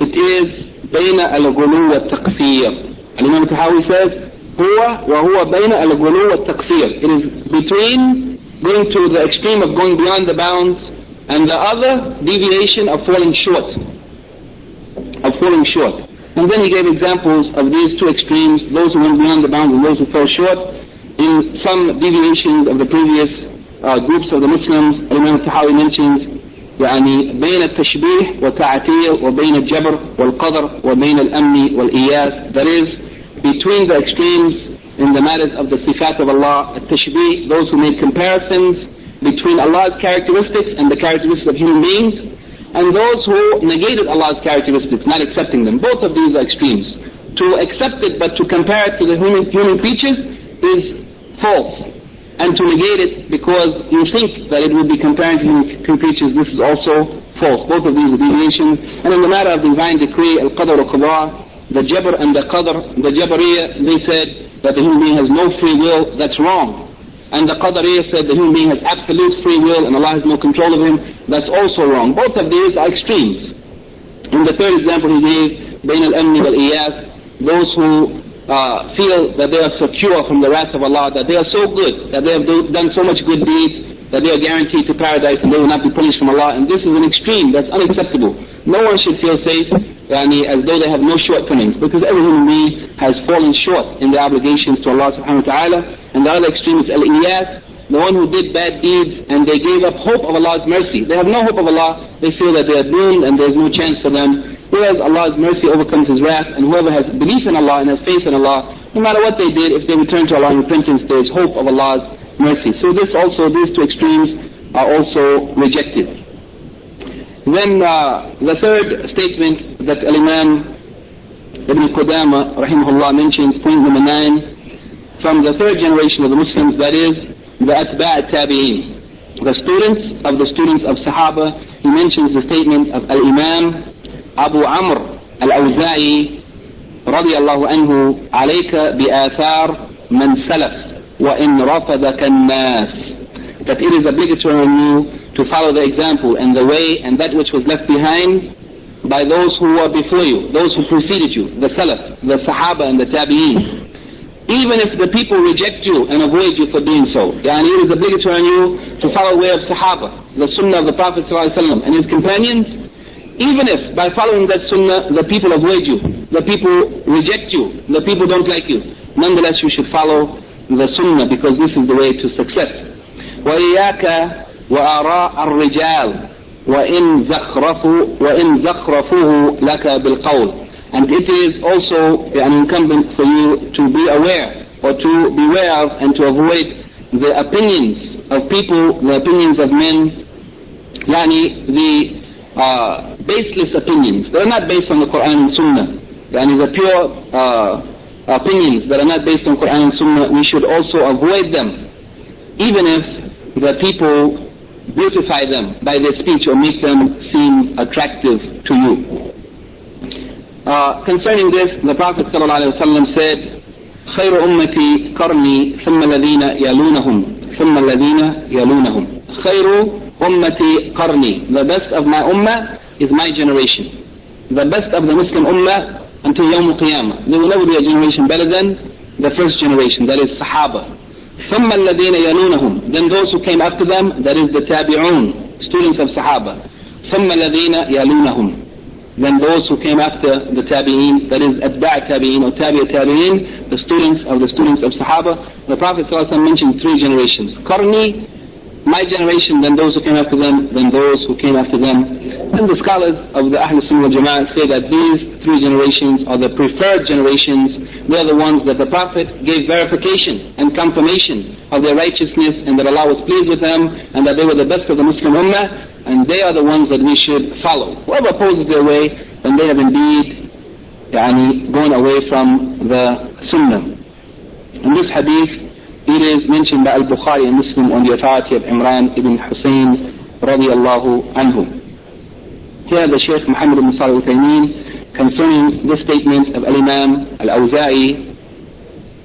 it is بين الغلو والتقصير. Al-Imam Tahawi says, هو وهو بين الغلو والتقصير. It is between going to the extreme of going beyond the bounds and the other deviation of falling short. Of falling short. And then he gave examples of these two extremes, those who went beyond the bounds and those who fell short, in some deviations of the previous uh, groups of the Muslims الإمام التحاوي mentions يعني بين التشبيه والتعتير وبين الجبر والقدر وبين الأمن والإياس that is between the extremes in the matters of the sifat of Allah التشبيه those who make comparisons between Allah's characteristics and the characteristics of human beings and those who negated Allah's characteristics not accepting them both of these are extremes to accept it but to compare it to the human, human creatures is false and to negate it because you think that it would be comparing to human creatures, this is also false. Both of these are deviations. And in the matter of divine decree, al-qadr al-qadar, the jabr and the qadr, the jabariyah, they said that the human being has no free will, that's wrong And the qadariyah said the human being has absolute free will and Allah has no control of him, that's also wrong. Both of these are extremes. In the third example he gave, بين الأمن والإياس, those who uh, feel that they are secure from the wrath of Allah, that they are so good, that they have do, done so much good deeds, that they are guaranteed to paradise and they will not be punished from Allah. And this is an extreme, that's unacceptable. No one should feel safe yani, as though they have no shortcomings, because every human being has fallen short in their obligations to Allah subhanahu wa ta'ala. And the other extreme is al-iyas, the one who did bad deeds and they gave up hope of Allah's mercy. They have no hope of Allah, they feel that they are doomed and there's no chance for them. Whereas Allah's mercy overcomes His wrath, and whoever has belief in Allah and has faith in Allah, no matter what they did, if they return to Allah in repentance, there is hope of Allah's mercy. So this also, these two extremes are also rejected. Then uh, the third statement that Al-Imam Ibn Qudama rahimahullah mentions, point number nine, from the third generation of the Muslims, that is, the Atba' Tabi'een, the students of the students of Sahaba, he mentions the statement of Al-Imam أبو عمرو الأوزاعي رضي الله عنه عليك بآثار من سلف وإن رفضك الناس that it is obligatory on you to follow the example and the way and that which was left behind by those who were before you, those who preceded you, the Salaf, the Sahaba and the Tabi'een. Even if the people reject you and avoid you for doing so. Yani it is obligatory on you to follow the way of Sahaba, the Sunnah of the Prophet ﷺ and his companions even if by following that sunnah the people avoid you, the people reject you, the people don't like you, nonetheless you should follow the sunnah because this is the way to success. وإياك وآراء الرجال وإن زخرفوا وإن زخرفوه لك بالقول. and it is also an incumbent for you to be aware or to beware of and to avoid the opinions of people, the opinions of men, yani the uh, baseless opinions They are not based on the Quran and Sunnah. Yani the pure uh, opinions that are not based on Quran and Sunnah, we should also avoid them, even if the people beautify them by their speech or make them seem attractive to you. Uh, concerning this, the Prophet ﷺ said, خير أمتي قرني ثم الذين يلونهم ثم الذين يلونهم خير أمتي قرني The best of my ummah is my generation. The best of the Muslim ummah until Yawm al-Qiyamah. There will never be a generation better than the first generation, that is Sahaba. ثم الذين يلونهم Then those who came after them, that is the Tabi'un, students of Sahaba. ثم الذين يلونهم Then those who came after the Tabi'in, that is Atba' Tabi'in or Tabi' the students of the students of Sahaba. The Prophet ﷺ mentioned three generations. Qarni, my generation, then those who came after them, then those who came after them. And the scholars of the Ahl Sunnah Jama'ah say that these three generations are the preferred generations were the ones that the Prophet gave verification and confirmation of their righteousness and that Allah was pleased with them and that they were the best of the Muslim Ummah and they are the ones that we should follow. Whoever opposes their way, then they have indeed gone away from the Sunnah. In this hadith, it is mentioned by Al-Bukhari and Muslim on the authority of Imran ibn Hussein radiallahu anhu. Here the Shaykh Muhammad ibn Salih concerning this statement of Al-Imam Al-Awza'i,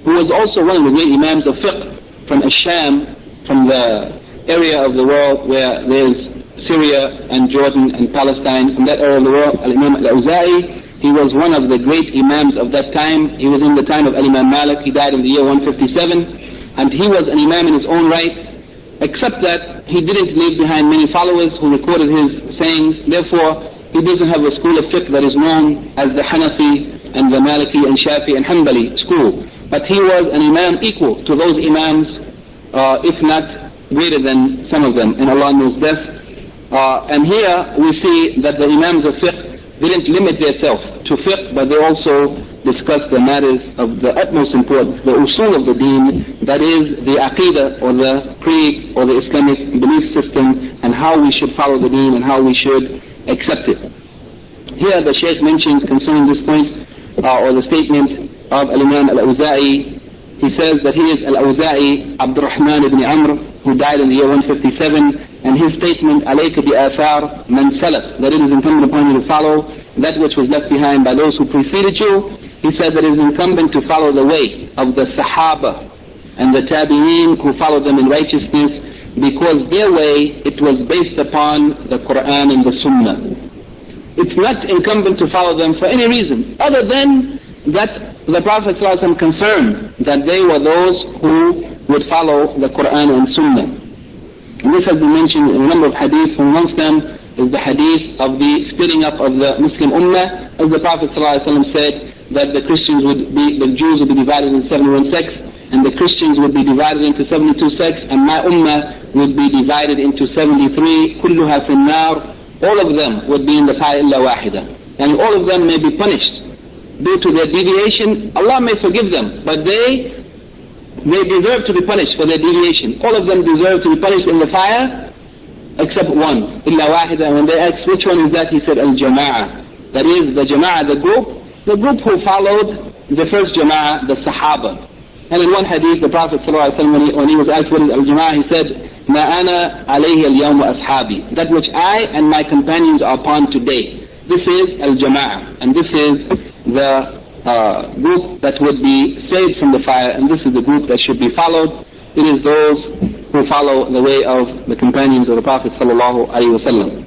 who was also one of the great Imams of fiqh from Asham, from the area of the world where there's Syria and Jordan and Palestine, from that area of the world, Al-Imam Al-Awza'i, he was one of the great Imams of that time. He was in the time of Al-Imam Malik. He died in the year 157 and he was an imam in his own right, except that he didn't leave behind many followers who recorded his sayings. Therefore, he doesn't have a school of fiqh that is known as the Hanafi and the Maliki and Shafi and Hanbali school. But he was an imam equal to those imams, uh, if not greater than some of them, and Allah knows best. Uh, and here we see that the imams of fiqh didn't limit themselves to fiqh, but they also discussed the matters of the utmost importance, the usul of the deen, that is the aqidah or the creed or the Islamic belief system and how we should follow the deen and how we should accept it. Here the Shaykh mentions concerning this point uh, or the statement of Al-Imam Al-Awza'i he says that he is Al-Awza'i Abdurrahman ibn Amr, who died in the year 157, and his statement, Alayka bi athar man salaf, that it is incumbent upon you to follow that which was left behind by those who preceded you. He said that it is incumbent to follow the way of the Sahaba and the Tabi'een who followed them in righteousness, because their way, it was based upon the Quran and the Sunnah. It's not incumbent to follow them for any reason other than that the Prophet ﷺ confirmed that they were those who would follow the Quran and Sunnah. And this has been mentioned in a number of hadiths, and amongst them is the hadith of the splitting up of the Muslim Ummah, as the Prophet ﷺ said, that the Christians would be, the Jews would be divided into 71 sects, and the Christians would be divided into 72 sects, and my ummah would be divided into 73, كلها في النار, all of them would be in the fire إلا واحدة. And all of them may be punished due to their deviation, Allah may forgive them, but they they deserve to be punished for their deviation. All of them deserve to be punished in the fire, except one. Illa wahida. When they asked which one is that, he said al-jama'a. That is the jama'ah, the group, the group who followed the first jama'ah, the Sahaba. And in one hadith, the Prophet ﷺ, when he, when he was asked what is al-jama'a, he said, "Ma ana alayhi al yawm ashabi." That which I and my companions are upon today. This is al-jama'a, and this is the uh, group that would be saved from the fire, and this is the group that should be followed. It is those who follow the way of the companions of the Prophet sallallahu alaihi wasallam.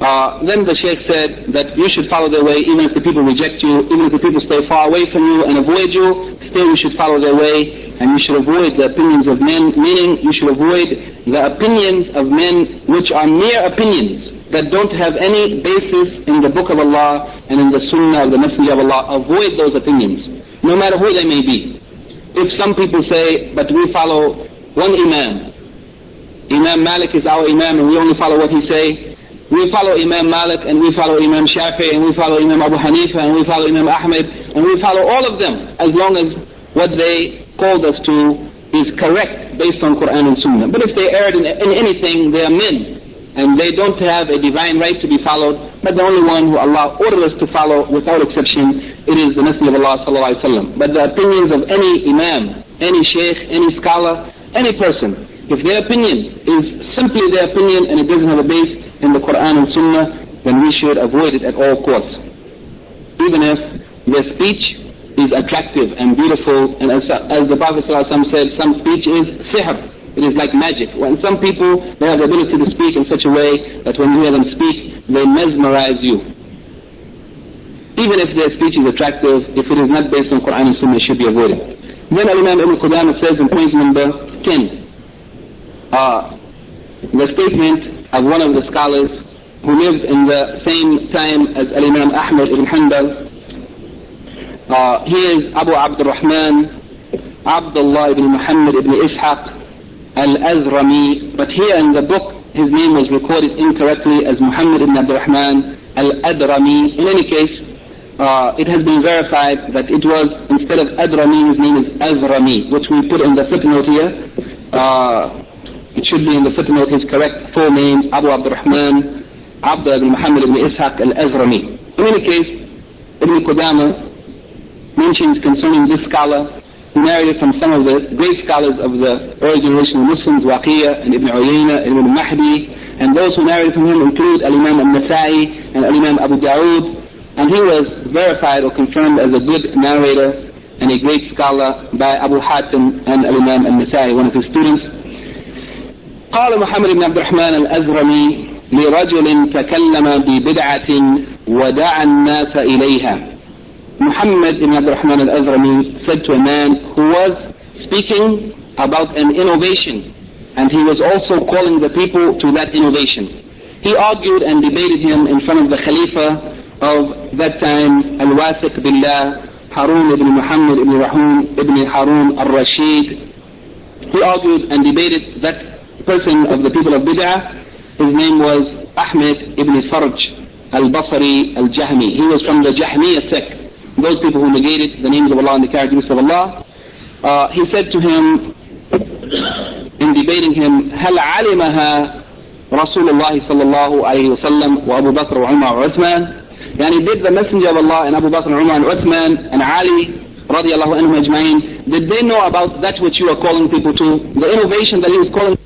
Uh, then the Sheikh said that you should follow their way even if the people reject you, even if the people stay far away from you and avoid you, still you should follow their way and you should avoid the opinions of men, meaning you should avoid the opinions of men which are mere opinions that don't have any basis in the book of Allah and in the sunnah of the messenger of Allah. Avoid those opinions, no matter who they may be. If some people say, but we follow one Imam, Imam Malik is our Imam and we only follow what he say, we follow Imam Malik and we follow Imam Shafi and we follow Imam Abu Hanifa and we follow Imam Ahmed and we follow all of them as long as what they called us to is correct based on Quran and Sunnah. But if they erred in, in anything, they are men and they don't have a divine right to be followed, but the only one who Allah ordered us to follow without exception, it is the Messenger of Allah sallallahu alaihi wasallam. But the opinions of any imam, any sheikh, any scholar, any person, if their opinion is simply their opinion and it doesn't have a base in the Quran and Sunnah, then we should avoid it at all costs. Even if their speech is attractive and beautiful, and as, as the Prophet said, some speech is sihr, it is like magic. When some people, they have the ability to speak in such a way that when you hear them speak, they mesmerize you. Even if their speech is attractive, if it is not based on Quran and Sunnah, it should be avoided. Then Imam Ibn Qudama says in point number 10, uh, the statement of one of the scholars who lived in the same time as Imam Ahmad ibn Hanbal. Uh, he is Abu Abdurrahman Abdullah ibn Muhammad ibn Ishaq al-Azrami, but here in the book his name was recorded incorrectly as Muhammad ibn Abdurrahman al-Adrami. In any case, uh, it has been verified that it was, instead of Adrami, his name is Azrami, which we put in the footnote here. Uh, it should be in the footnote his correct full name, Abu Abdurrahman Abdullah ibn Muhammad ibn Ishaq al-Azrami. In any case, Ibn Qudama mentions concerning this scholar he narrated from some of the great scholars of the early generation of Muslims, Waki' and Ibn Uyayna and Ibn Mahdi, and those who narrated from him include Al-Imam al-Nasai and Al-Imam Abu Dawud. and he was verified or confirmed as a good narrator and a great scholar by Abu Hatim and Al-Imam al-Nasai, one of his students. قال محمد بن عبد الرحمن الأزرمي لرجل تكلم ببدعة ودعا الناس إليها Muhammad ibn Abdurrahman al-Azrami said to a man who was speaking about an innovation and he was also calling the people to that innovation. He argued and debated him in front of the Khalifa of that time, Al-Wasiq Billah, Harun ibn Muhammad ibn Rahun ibn Harun al-Rashid. He argued and debated that person of the people of Bid'ah. His name was Ahmed ibn Farj al-Basri al-Jahmi. He was from the Jahmiyyah sect those people who negated the names of Allah and the characteristics of Allah, uh, he said to him, in debating him, هل علمها رسول الله صلى الله عليه وسلم وأبو بكر وعمر وعثمان يعني did the messenger of Allah and Abu Bakr and Umar and Uthman and Ali رضي الله عنهم أجمعين did they know about that which you are calling people to the innovation that he was calling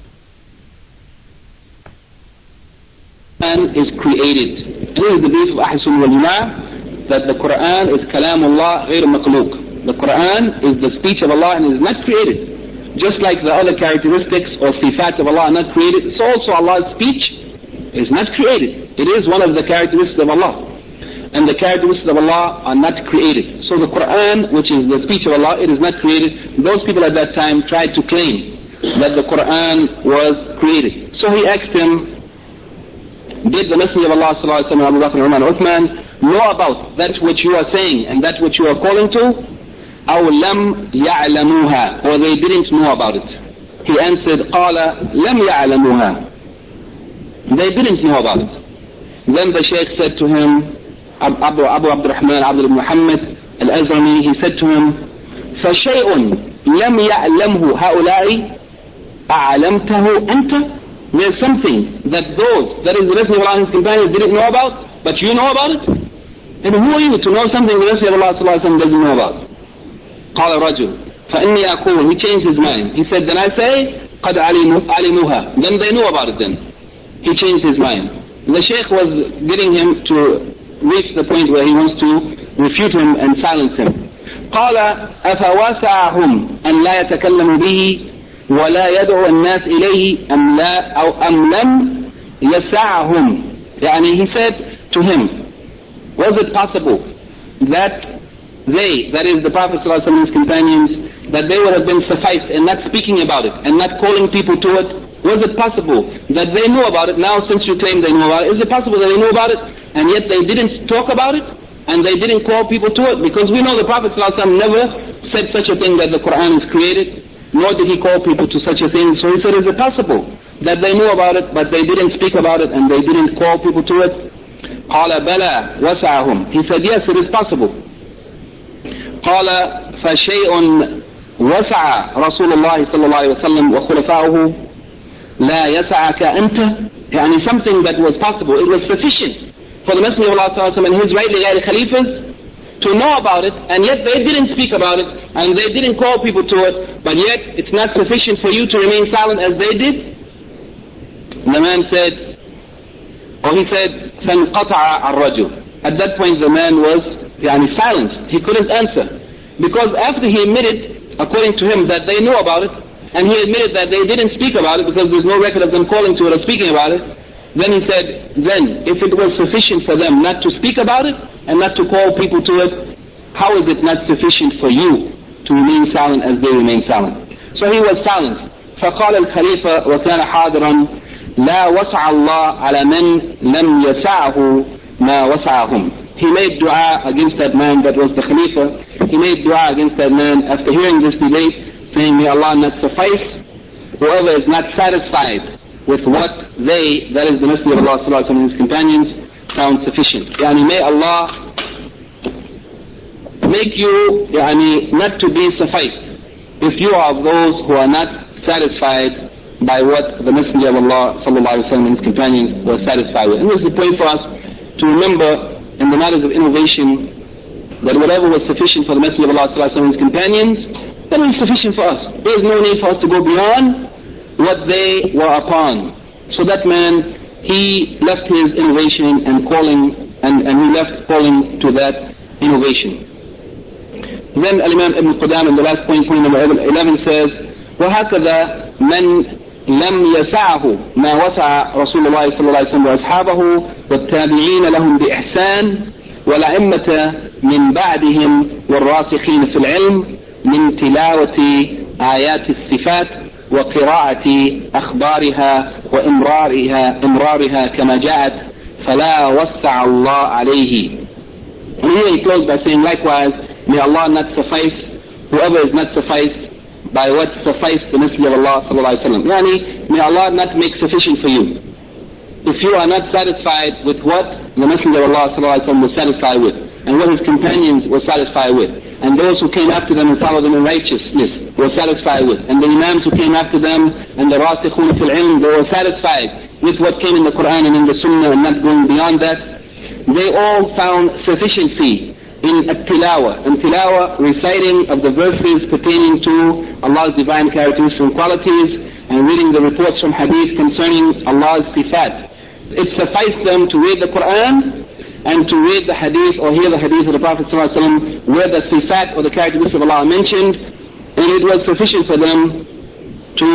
and is created this is the belief of Ahl Sunnah wal Jama'ah that the Quran is kalamullah ghair maqlooq. The Quran is the speech of Allah and is not created. Just like the other characteristics or sifat of Allah are not created, so also Allah's speech is not created. It is one of the characteristics of Allah. And the characteristics of Allah are not created. So the Quran, which is the speech of Allah, it is not created. Those people at that time tried to claim that the Quran was created. So he asked him, did the Messenger of Allah sallallahu Abu Bakr, Umar, and Uthman know about that which you are saying and that which you are calling to? أو لم يعلموها or they didn't know about it. He answered قال لم يعلموها They didn't know about it. Then the Shaykh said to him, Abu, Abu Abdurrahman, Abdul ibn Muhammad al-Azrami, he said to him, فشيء لم يعلمه هؤلاء أعلمته أنت there's something that those, that is the Messenger of Allah and his companions didn't know about, but you know about it? And who are you to know something the Messenger of Allah doesn't know about? قال الرجل فإني أقول, he changed his mind. He said, then I say, قد علموها. Then they knew about it then. He changed his mind. The Shaykh was getting him to reach the point where he wants to refute him and silence him. قال أفواسعهم أن لا يتكلموا به ولا يدعو الناس إليه أم لا أو أم لم يسعهم يعني he said to him was it possible that they that is the Prophet ﷺ and his companions that they would have been sufficed in not speaking about it and not calling people to it was it possible that they knew about it now since you claim they knew about it is it possible that they knew about it and yet they didn't talk about it and they didn't call people to it because we know the Prophet ﷺ never said such a thing that the Quran is created nor did he call people to such a thing. So he said, is it possible that they knew about it, but they didn't speak about it and they didn't call people to it? قال بلى وسعهم. He said, yes, it is possible. قال فشيء وسع رسول الله صلى الله عليه وسلم وخلفائه لا يسعك أنت يعني something that was possible, it was sufficient for the Messenger of Allah صلى الله عليه وسلم and his rightly guided khalifas to know about it, and yet they didn't speak about it, and they didn't call people to it, but yet it's not sufficient for you to remain silent as they did? The man said, or he said, فَانْقَطَعَ الرَّجُلُ At that point the man was yani, silenced. He couldn't answer. Because after he admitted, according to him, that they knew about it, and he admitted that they didn't speak about it because there's no record of them calling to it or speaking about it, then he said, then if it was sufficient for them not to speak about it and not to call people to it, how is it not sufficient for you to remain silent as they remain silent? So he was silent. فقال الخليفة وكان حاضرا لا وسع الله على من لم يسعه ما وسعهم. He made dua against that man that was the Khalifa. He made dua against that man after hearing this debate, saying, May Allah not suffice whoever is not satisfied with what they, that is the Messenger of Allah sallallahu and his companions, found sufficient. Yani may Allah make you yani, not to be sufficed if you are those who are not satisfied by what the Messenger of Allah sallallahu and his companions were satisfied with. And this is the point for us to remember in the matters of innovation that whatever was sufficient for the Messenger of Allah sallallahu and his companions, that is sufficient for us. There is no need for us to go beyond what they were upon. So that man, he left his innovation and calling, and, and he left calling to that innovation. Then Imam Ibn Qudam in the last point, point number 11 says, وهكذا من لم يسعه ما وسع رسول الله صلى الله وسلم وأصحابه والتابعين لهم بإحسان والأئمة من بعدهم والراسخين في العلم من تلاوة آيات الصفات وقراءة أخبارها وإمرارها إمرارها كما جاءت فلا وسع الله عليه. And here he closed by saying likewise, may Allah not suffice whoever is not sufficed by what sufficed the Messenger of Allah sallallahu alaihi wasallam. Yani, may Allah not make sufficient for you. If you are not satisfied with what the Messenger of Allah sallallahu alaihi wasallam was satisfied with, and what his companions were satisfied with, and those who came after them and followed them in righteousness were satisfied with. And the Imams who came after them and the Rasikhun fil ilm, they were satisfied with what came in the Quran and in the Sunnah and not going beyond that. They all found sufficiency in tilawa and tilawa reciting of the verses pertaining to Allah's divine characteristics and qualities and reading the reports from hadith concerning Allah's sifat. It sufficed them to read the Quran and to read the hadith or hear the hadith of the Prophet where the sifat or the characteristics of Allah are mentioned, and it was sufficient for them to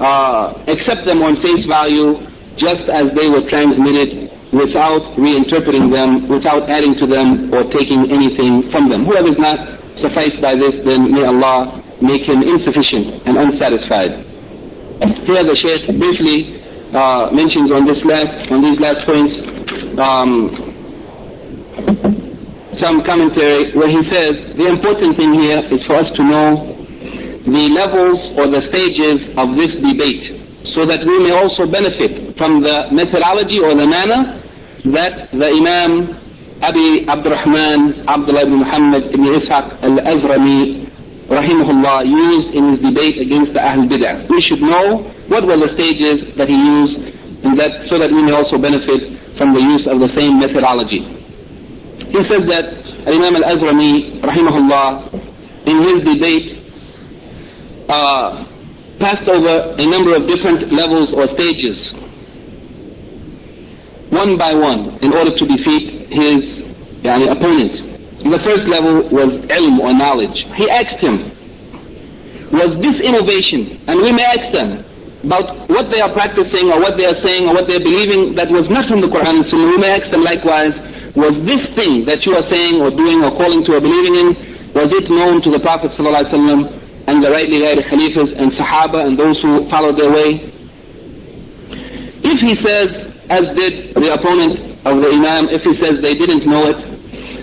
uh, accept them on face value just as they were transmitted without reinterpreting them, without adding to them or taking anything from them. Whoever is not sufficed by this, then may Allah make him insufficient and unsatisfied. Here the Shaykh briefly uh, mentions on this last, on these last points, um, some commentary where he says the important thing here is for us to know the levels or the stages of this debate so that we may also benefit from the methodology or the manner that the Imam Abi Abdurrahman Abdullah ibn Muhammad ibn Ishaq al-Azrami rahimahullah used in his debate against the Ahl Bid'ah. We should know what were the stages that he used and that so that we may also benefit from the use of the same methodology. He says that Imam al-Azrami, rahimahullah, in his debate, uh, passed over a number of different levels or stages, one by one, in order to defeat his yani, opponent. The first level was ilm or knowledge. He asked him, was this innovation? And we may ask them about what they are practicing or what they are saying or what they are believing that was not from the Quran and Sunnah. We may ask them likewise, was this thing that you are saying or doing or calling to or believing in, was it known to the Prophet ﷺ and the rightly guided Khalifas and Sahaba and those who followed their way? If he says, as did the opponent of the Imam, if he says they didn't know it,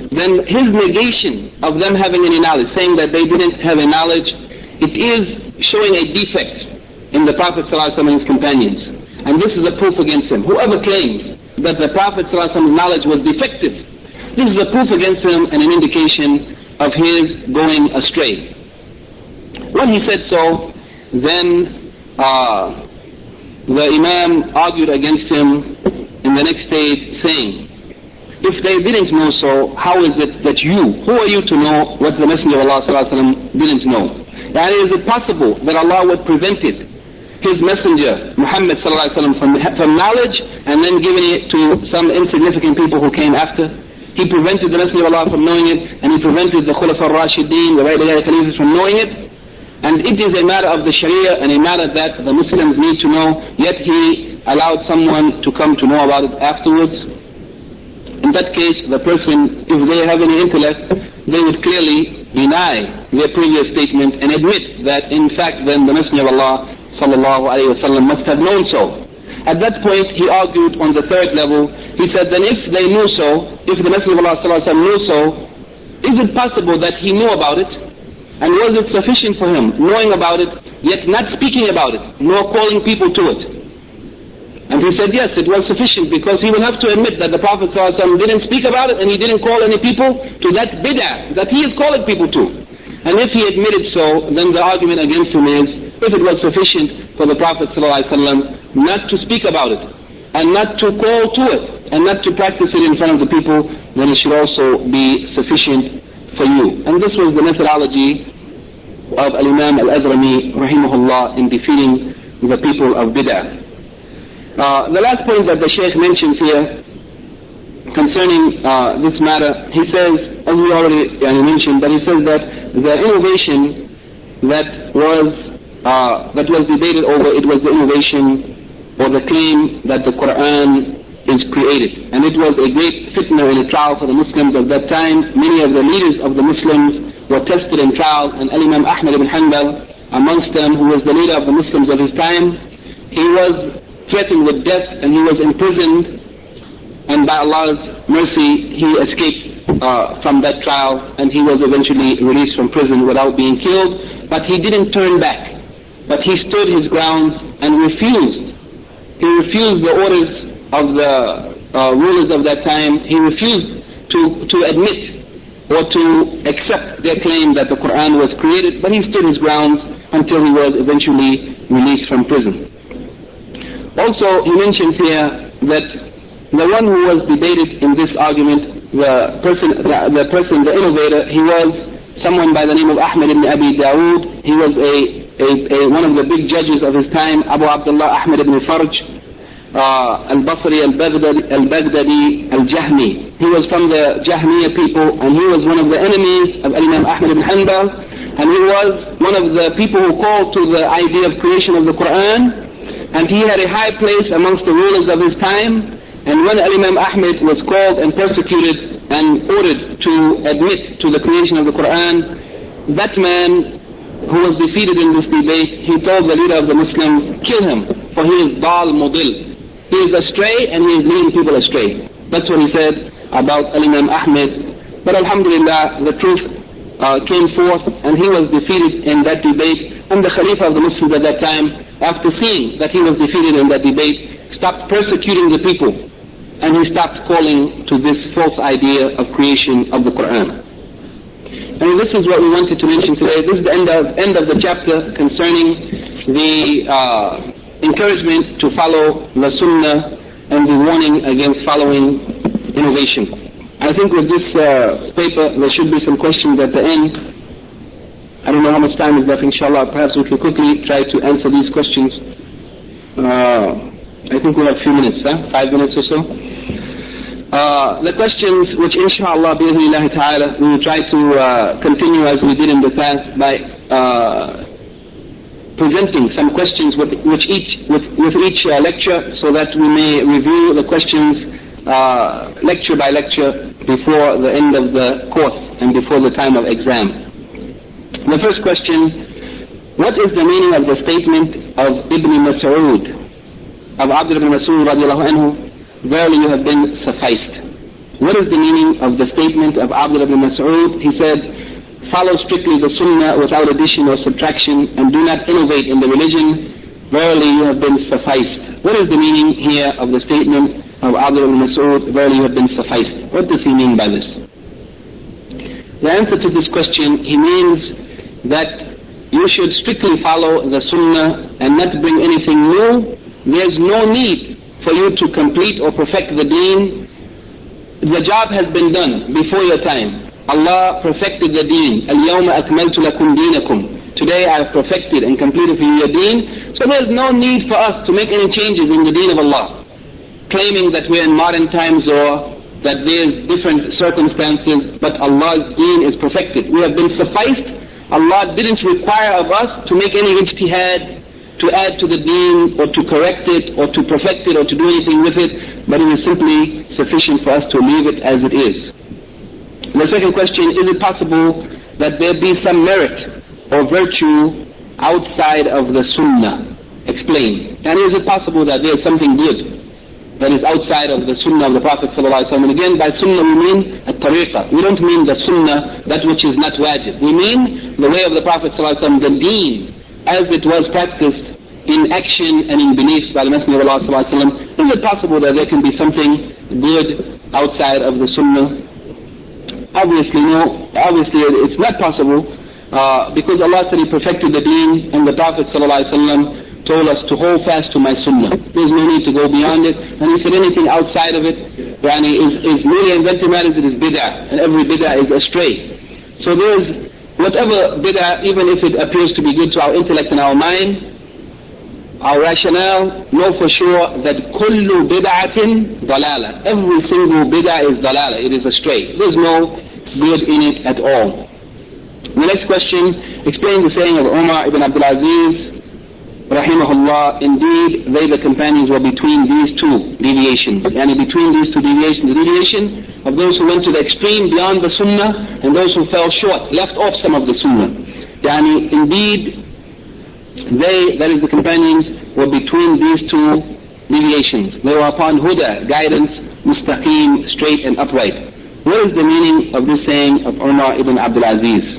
then his negation of them having any knowledge, saying that they didn't have a knowledge, it is showing a defect in the Prophet companions. And this is a proof against him. Whoever claims that the Prophet's knowledge was defective. This is a proof against him and an indication of his going astray. When he said so, then uh, the Imam argued against him in the next stage, saying, if they didn't know so, how is it that you, who are you to know what the Messenger of Allah didn't know? And is it possible that Allah would prevent it his messenger, Muhammad from, from knowledge and then giving it to some insignificant people who came after. He prevented the Messenger of Allah from knowing it and he prevented the Khulafa al-Rashideen, the right Khalifas from knowing it. And it is a matter of the Sharia and a matter that the Muslims need to know, yet he allowed someone to come to know about it afterwards. In that case, the person, if they have any intellect, they would clearly deny their previous statement and admit that in fact then the Messenger of Allah sallallahu alayhi wasallam must have known so. At that point, he argued on the third level. He said, then if they knew so, if the Messenger of Allah sallallahu alayhi knew so, is it possible that he knew about it? And was it sufficient for him, knowing about it, yet not speaking about it, nor calling people to it? And he said, yes, it was sufficient because he will have to admit that the Prophet didn't speak about it and he didn't call any people to that bid'ah that he is calling people to. And if he admitted so, then the argument against him is, if it was sufficient for the Prophet ﷺ not to speak about it, and not to call to it, and not to practice it in front of the people, then it should also be sufficient for you. And this was the methodology of Al-Imam Al-Azrami, rahimahullah, in defeating the people of Bid'ah. Uh, the last point that the Shaykh mentions here concerning uh, this matter, he says, as we already uh, mentioned, but he says that the innovation that was uh, that was debated over, it was the innovation or the claim that the Quran is created. And it was a great fitna and a trial for the Muslims of that time. Many of the leaders of the Muslims were tested in trial, and Imam Ahmad ibn Hanbal, amongst them, who was the leader of the Muslims of his time, he was threatened with death and he was imprisoned and by Allah's mercy, he escaped uh, from that trial and he was eventually released from prison without being killed. But he didn't turn back. But he stood his ground and refused. He refused the orders of the uh, rulers of that time. He refused to, to admit or to accept their claim that the Quran was created, but he stood his ground until he was eventually released from prison. Also, he mentions here that the one who was debated in this argument, the person, the, the person, the innovator, he was someone by the name of Ahmed ibn Abi Dawood. He was a, a, a, one of the big judges of his time, Abu Abdullah Ahmed ibn Farj, uh, al-Basri, al-Baghdadi, al-Baghdadi, al-Jahmi. He was from the Jahmiya people, and he was one of the enemies of Imam Ahmed ibn Hanbal, and he was one of the people who called to the idea of creation of the Quran, and he had a high place amongst the rulers of his time, and when Imam Ahmed was called and persecuted and ordered to admit to the creation of the Quran, that man who was defeated in this debate, he told the leader of the Muslims, kill him, for he is Dal Mudil. He is astray and he is leading people astray. That's what he said about Imam Ahmed. But Alhamdulillah, the truth uh, came forth and he was defeated in that debate. And the Khalifa of the Muslims at that time, after seeing that he was defeated in that debate, stopped persecuting the people and he stopped calling to this false idea of creation of the Quran. And this is what we wanted to mention today. This is the end of, end of the chapter concerning the uh, encouragement to follow the Sunnah and the warning against following innovation. I think with this uh, paper there should be some questions at the end. I don't know how much time is left, inshallah. Perhaps we can quickly try to answer these questions. Uh, I think we have a few minutes, huh? Five minutes or so. Uh, the questions which inshallah we will try to uh, continue as we did in the past by uh, presenting some questions with, which each, with, with each uh, lecture so that we may review the questions uh, lecture by lecture before the end of the course and before the time of exam. The first question, what is the meaning of the statement of Ibn Mas'ud of Abdullah ibn Mas'ud radiallahu anhu verily you have been sufficed. What is the meaning of the statement of Abdullah ibn Mas'ud? He said, follow strictly the sunnah without addition or subtraction and do not innovate in the religion. Verily you have been sufficed. What is the meaning here of the statement of Abdul ibn Mas'ud verily have been sufficed. What does he mean by this? The answer to this question, he means that you should strictly follow the sunnah and not bring anything new. There's no need for you to complete or perfect the deen. The job has been done before your time. Allah perfected the deen. Al-yawma akmaltu lakum deenakum today I have perfected and completed for you your deen. So there is no need for us to make any changes in the deen of Allah. Claiming that we're in modern times or that there's different circumstances, but Allah's deen is perfected. We have been sufficed. Allah didn't require of us to make any ijtihad to add to the deen or to correct it or to perfect it or to do anything with it, but it is simply sufficient for us to leave it as it is. The second question, is it possible that there be some merit or virtue outside of the sunnah? Explain. And is it possible that there is something good that is outside of the sunnah of the Prophet ﷺ. And again, by sunnah we mean a tariqah. We don't mean the sunnah, that which is not wajib. We mean the way of the Prophet ﷺ, the deen, as it was practiced in action and in beliefs by the Messenger of Allah ﷺ. Is it possible that there can be something good outside of the sunnah? Obviously, no. Obviously, it's not possible. Uh, because Allah said He perfected the deen and the Prophet told us to hold fast to my sunnah. There's no need to go beyond it. And he said anything outside of it, yani, is, is merely invented matters, it is bid'ah. And every bid'ah is astray. So there's whatever bid'ah, even if it appears to be good to our intellect and our mind, our rationale, know for sure that kullu bid'atin dalala. Every single bid'ah is dalala. It is astray. There's no good in it at all. The next question explains the saying of Umar ibn Abdul Aziz rahimahullah, indeed they the companions were between these two deviations. And between these two deviations, the deviation of those who went to the extreme beyond the sunnah and those who fell short, left off some of the sunnah. Yani indeed they, that is the companions, were between these two deviations. They were upon huda, guidance, mustaqim, straight and upright. What is the meaning of this saying of Umar ibn Abdul Aziz?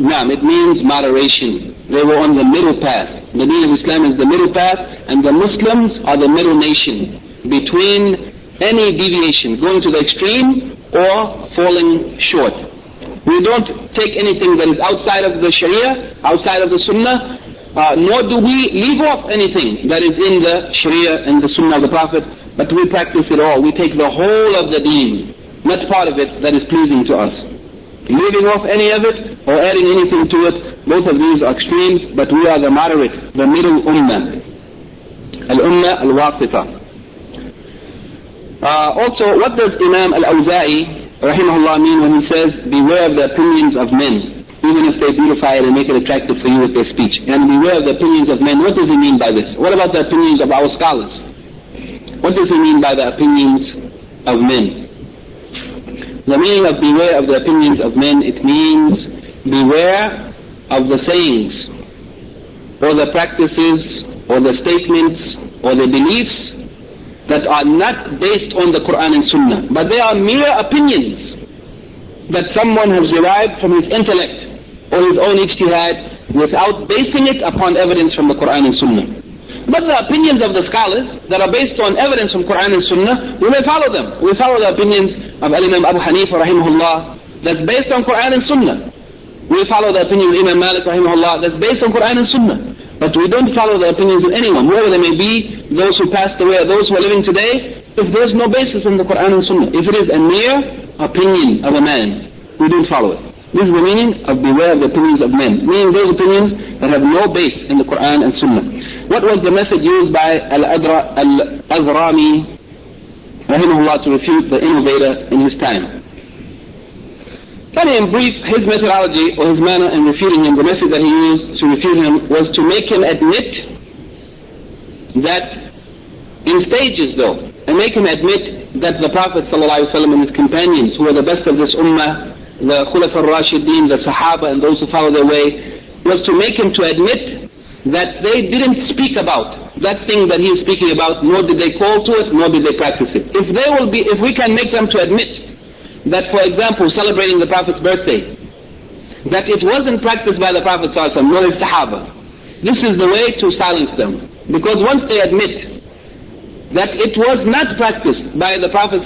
Naam, it means moderation. They were on the middle path. The deen of Islam is the middle path, and the Muslims are the middle nation between any deviation, going to the extreme or falling short. We don't take anything that is outside of the Sharia, outside of the Sunnah, uh, nor do we leave off anything that is in the Sharia and the Sunnah of the Prophet, but we practice it all. We take the whole of the deen, not part of it that is pleasing to us leaving off any of it or adding anything to it. Both of these are extremes, but we are the moderate, the middle ummah. Al-ummah al-wasita. Uh, also, what does Imam al-Awza'i, rahimahullah, mean when he says, beware of the opinions of men, even if they beautify it and make it attractive for you with their speech. And beware of the opinions of men. What does he mean by this? What about the opinions of our scholars? What does he mean by the opinions of men? The meaning of beware of the opinions of men, it means beware of the sayings or the practices or the statements or the beliefs that are not based on the Quran and Sunnah, but they are mere opinions that someone has derived from his intellect or his own ijtihad without basing it upon evidence from the Quran and Sunnah. But the opinions of the scholars that are based on evidence from Quran and Sunnah, we may follow them. We follow the opinions of Imam Abu Hanifa rahimahullah that's based on Quran and Sunnah. We follow the opinion of Imam Malik rahimahullah that's based on Quran and Sunnah. But we don't follow the opinions of anyone, whoever they may be, those who passed away, or those who are living today, if there's no basis in the Quran and Sunnah. If it is a mere opinion of a man, we don't follow it. This is the meaning of beware of the opinions of men, meaning those opinions that have no base in the Quran and Sunnah. What was the method used by Al-Azrami, rahimahullah, to refute the innovator in his time? And in brief, his methodology or his manner in refuting him, the method that he used to refute him was to make him admit that in stages though, and make him admit that the Prophet ﷺ and his companions, who were the best of this ummah, the Khulafa al-Rashideen, the Sahaba and those who follow their way, was to make him to admit that they didn't speak about that thing that he is speaking about, nor did they call to it, nor did they practice it. If they will be, if we can make them to admit that, for example, celebrating the Prophet's birthday, that it wasn't practiced by the Prophet nor his Sahaba, this is the way to silence them. Because once they admit that it was not practiced by the Prophet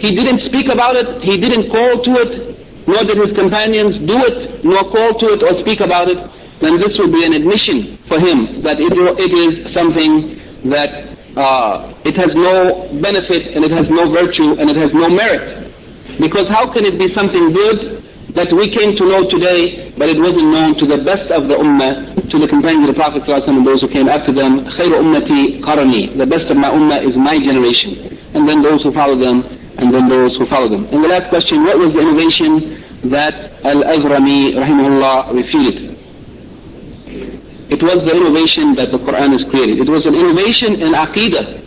he didn't speak about it, he didn't call to it, nor did his companions do it, nor call to it or speak about it, then this will be an admission for him that it, it is something that uh, it has no benefit and it has no virtue and it has no merit. Because how can it be something good that we came to know today, but it wasn't known to the best of the ummah, to the companions of the Prophet and those who came after them. خير ummati qarni. The best of my ummah is my generation. And then those who follow them, and then those who follow them. And the last question, what was the innovation that Al-Azrami, rahimahullah, refuted? It was the innovation that the Quran has created. It was an innovation in Aqidah.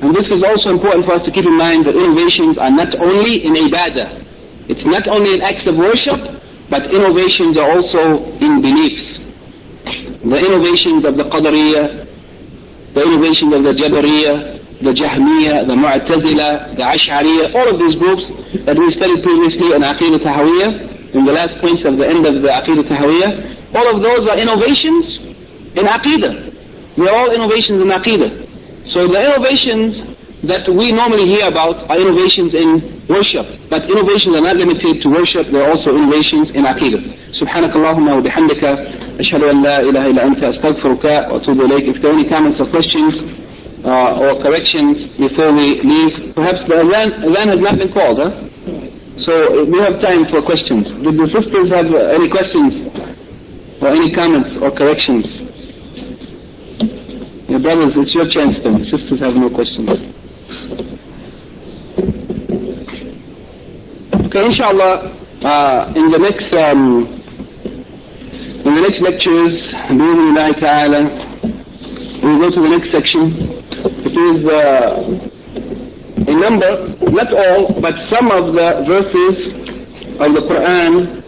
And this is also important for us to keep in mind that innovations are not only in ibadah. It's not only in acts of worship, but innovations are also in beliefs. The innovations of the Qadariyah, the innovations of the Jabariyah, the Jahmiyyah, the Mu'tazila, the Ash'ariyah, all of these groups that we studied previously in Aqidah Tahawiyah, in the last points of the end of the Aqidah Tahawiyah, all of those are innovations in Aqidah. They're all innovations in Aqidah. So the innovations that we normally hear about are innovations in worship. But innovations are not limited to worship, they're also innovations in Aqidah. سبحانك اللهم وبحمدك أشهد أن لا إله إلا أنت أستغفرك وأتوب إليك. If there are any comments or questions uh, or corrections before we leave, perhaps the adhan, adhan has not been called, huh? So we have time for questions. Did the sisters have any questions or any comments or corrections? Your brothers, it's your chance then. Sisters have no questions. Okay, inshallah, uh, in the next um, in the next lectures, we'll go to the next section. It is uh, a number, not all, but some of the verses of the Quran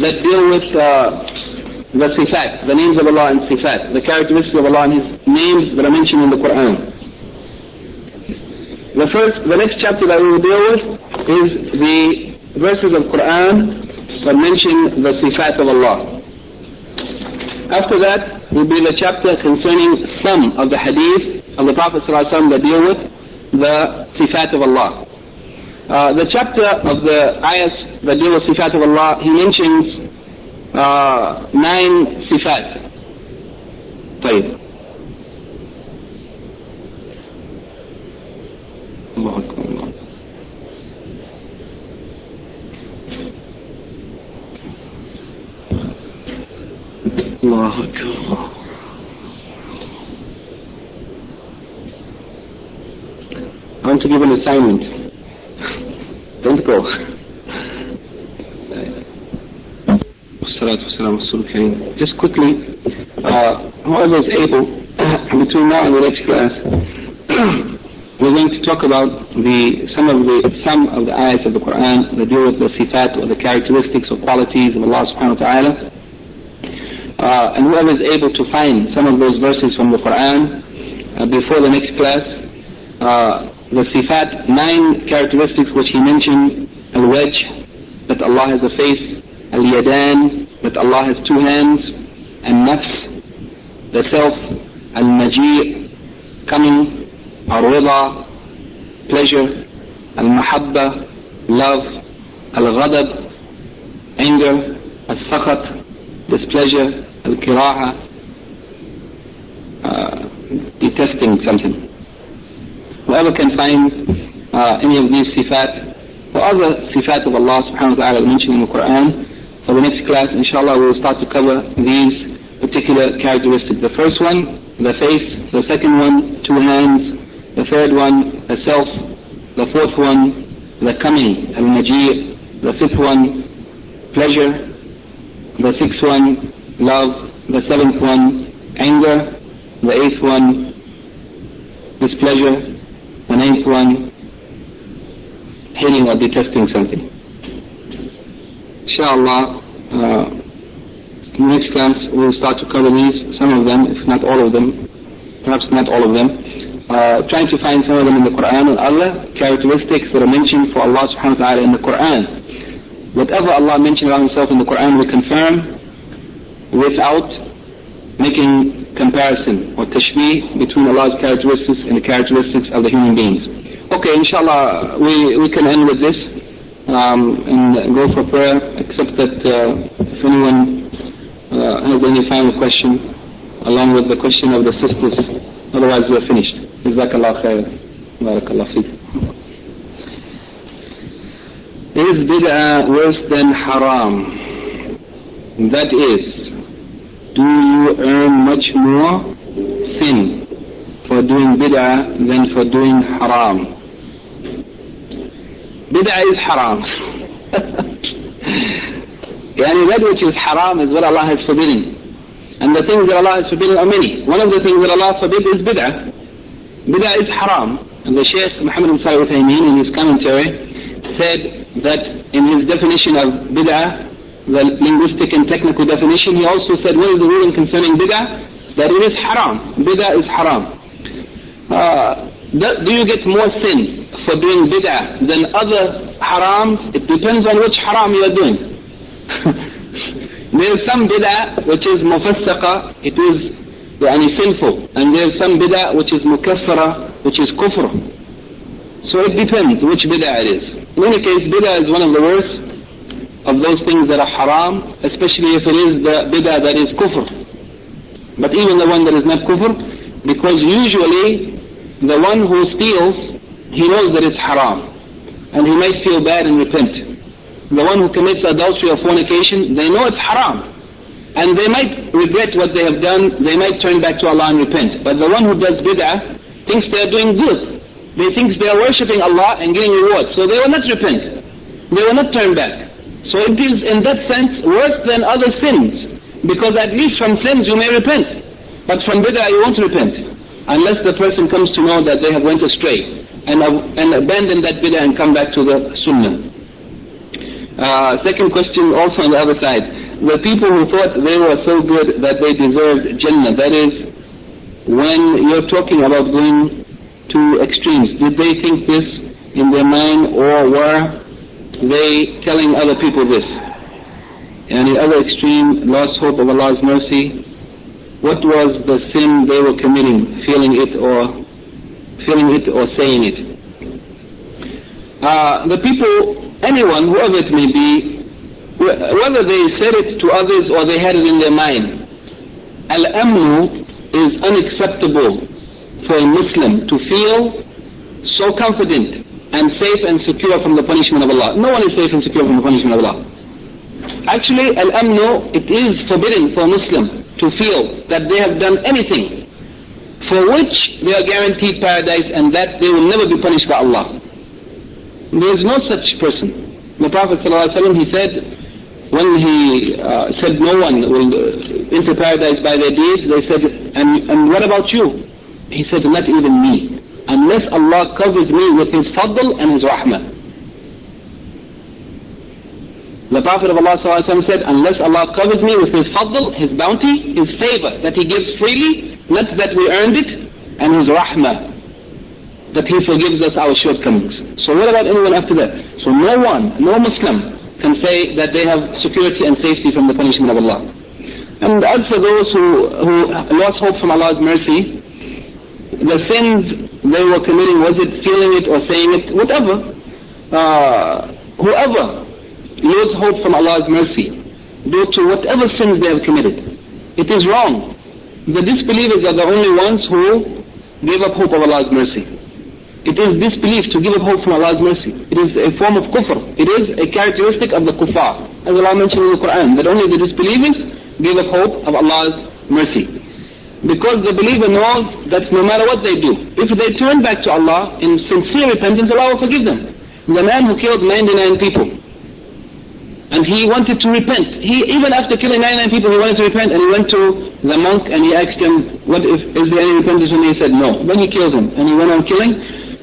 that deal with uh, the sifat, the names of Allah and sifat, the characteristics of Allah and His names that are mentioned in the Quran. The first, the next chapter that we will deal with is the verses of Quran that mention the sifat of Allah. After that will be the chapter concerning some of the hadith of the Prophet ﷺ that deal with the sifat of Allah. Uh, the chapter of the ayahs that deal with sifat of Allah, he mentions uh, nine sifat. طيب. I want to give an assignment. Don't go. Just quickly, uh, whoever is able, between now and the next class, we're going to talk about the some of the some of the ayahs of the Quran that deal with the sifat or the characteristics or qualities of Allah subhanahu wa ta'ala. Uh, and whoever is able to find some of those verses from the Quran uh, before the next class, uh, the sifat, nine characteristics which he mentioned, al-wajh, that Allah has a face, al-yadan, that Allah has two hands, and nafs, the self, al-maji', coming, al-rida, pleasure, al-mahabba, love, al-ghadab, anger, al-sakhat, displeasure, al-kiraha, uh, detesting something. Whoever can find uh, any of these sifat or other sifat of Allah subhanahu wa ta'ala mentioned in the Quran, for the next class, inshallah, we will start to cover these particular characteristics. The first one, the face. The second one, two hands. The third one, the self. The fourth one, the coming, al-maji'. The fifth one, pleasure. The sixth one, love. The seventh one, anger. The eighth one, displeasure. The ninth one, hating or detesting something. Inshallah, uh, next class we'll start to cover these, some of them, if not all of them, perhaps not all of them. Uh, trying to find some of them in the Quran and other characteristics that are mentioned for Allah subhanahu wa ta'ala in the Quran. Whatever Allah mentioned about Himself in the Quran we confirm without making comparison or tashbih between Allah's characteristics and the characteristics of the human beings. Okay, inshallah, we, we can end with this um, and go for prayer, except that uh, if anyone uh, has any final question, along with the question of the sisters, otherwise we're finished. Jazakallah khair. Barakallah feek. Is bid'ah worse than haram? That is, do you earn much more sin for doing bid'ah than for doing haram? Bid'ah is haram. yani that which is haram is what Allah has forbidden. And the things that Allah has forbidden are many. One of the things that Allah forbid is bid'ah. Bid'ah is haram. And the Shaykh Muhammad Salih Uthaymeen in his commentary said that in his definition of bid'ah, the linguistic and technical definition, he also said what is the ruling concerning bid'ah? that it is haram. Bid'ah is haram. Uh, do, you get more sin for doing bid'ah than other harams? It depends on which haram you are doing. there is some bid'ah which is mufassaqa, it is yani sinful. And there is some bid'ah which is mukaffara, which is kufr. So it depends which bid'ah it is. In any case, bid'ah is one of the worst of those things that are haram, especially if it is the bid'ah that is kufr. But even the one that is not kufr, because usually the one who steals, he knows that it's haram. And he might feel bad and repent. The one who commits adultery or fornication, they know it's haram. And they might regret what they have done, they might turn back to Allah and repent. But the one who does bid'ah thinks they are doing good. They think they are worshipping Allah and getting reward. So they will not repent. They will not turn back. So it is in that sense worse than other sins. Because at least from sins you may repent. But from bid'ah you won't repent unless the person comes to know that they have went astray and, and abandon that bid'ah and come back to the sunnah. Uh, second question also on the other side. The people who thought they were so good that they deserved Jannah, that is, when you're talking about going to extremes, did they think this in their mind or were they telling other people this? And the other extreme, lost hope of Allah's mercy, what was the sin they were committing, feeling it or feeling it or saying it. Uh, the people, anyone, whoever it may be, whether they said it to others or they had it in their mind, al-amnu is unacceptable for a Muslim to feel so confident and safe and secure from the punishment of Allah. No one is safe and secure from the punishment of Allah. Actually, al-amnu, it is forbidden for a Muslim to feel that they have done anything for which they are guaranteed paradise and that they will never be punished by Allah. There is no such person. The Prophet ﷺ, he said, when he uh, said no one will enter paradise by their deeds, they said, and, and what about you? He said, not even me. Unless Allah covers me with His fadl and His rahmah. The Prophet of Allah said, unless Allah covers me with His fadl, His bounty, His favor, that He gives freely, not that we earned it, and His rahmah, that He forgives us our shortcomings. So what about anyone after that? So no one, no Muslim can say that they have security and safety from the punishment of Allah. And as for those who, who lost hope from Allah's mercy, the sins they were committing, was it feeling it or saying it, whatever, uh, whoever lose hope from Allah's mercy due to whatever sins they have committed. It is wrong. The disbelievers are the only ones who give up hope of Allah's mercy. It is disbelief to give up hope from Allah's mercy. It is a form of kufr. It is a characteristic of the kuffar. As Allah mentioned in the Quran, that only the disbelievers give up hope of Allah's mercy. Because the believer knows that no matter what they do, if they turn back to Allah in sincere repentance, Allah will forgive them. The man who killed 99 people, and he wanted to repent. He even after killing 99 people, he wanted to repent, and he went to the monk and he asked him, "What if is there any repentance?" And he said, "No." Then he killed him, and he went on killing.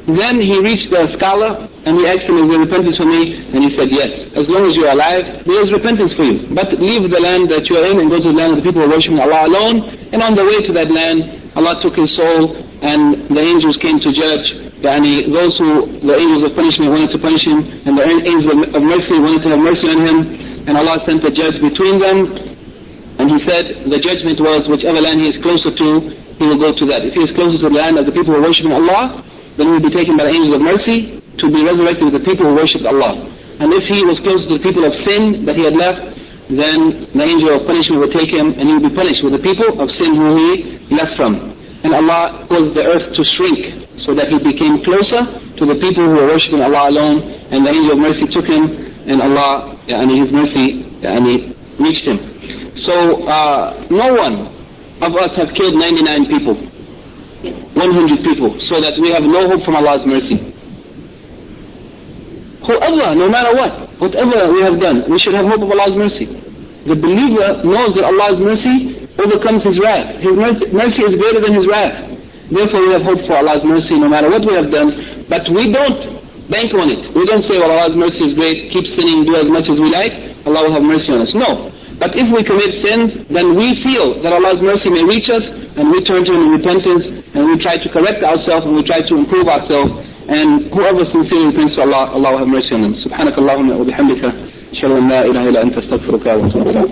Then he reached the scholar and he asked him, "Is there repentance for me?" And he said, "Yes. As long as you are alive, there is repentance for you. But leave the land that you are in and go to the land of the people who are worshiping Allah alone." And on the way to that land, Allah took his soul, and the angels came to judge Yani those who, the angels of punishment wanted to punish him, and the angels of mercy wanted to have mercy on him, and Allah sent a judge between them, and he said the judgment was whichever land he is closer to, he will go to that. If he is closer to the land of the people who are worshipping Allah, then he will be taken by the angels of mercy to be resurrected with the people who worshipped Allah. And if he was closer to the people of sin that he had left, then the angel of punishment would take him and he would be punished with the people of sin who he left from. And Allah caused the earth to shrink so that he became closer to the people who were worshipping Allah alone, and the angel of mercy took him, and Allah, and His mercy, and He reached him. So uh, no one of us have killed 99 people, 100 people, so that we have no hope from Allah's mercy. Whoever, no matter what, whatever we have done, we should have hope of Allah's mercy. The believer knows that Allah's mercy overcomes his wrath. His mercy, mercy is greater than his wrath. Therefore, we have hope for Allah's mercy no matter what we have done, but we don't bank on it. We don't say, well, Allah's mercy is great, keep sinning, do as much as we like, Allah will have mercy on us. No. But if we commit sins, then we feel that Allah's mercy may reach us, and we turn to Him in repentance, and we try to correct ourselves, and we try to improve ourselves. And whoever sincerely repents to Allah, Allah will have mercy on them. سبحانك اللهم وبحمدك أشهد أن لا إله إلا أنت أستغفرك وأتوب إليك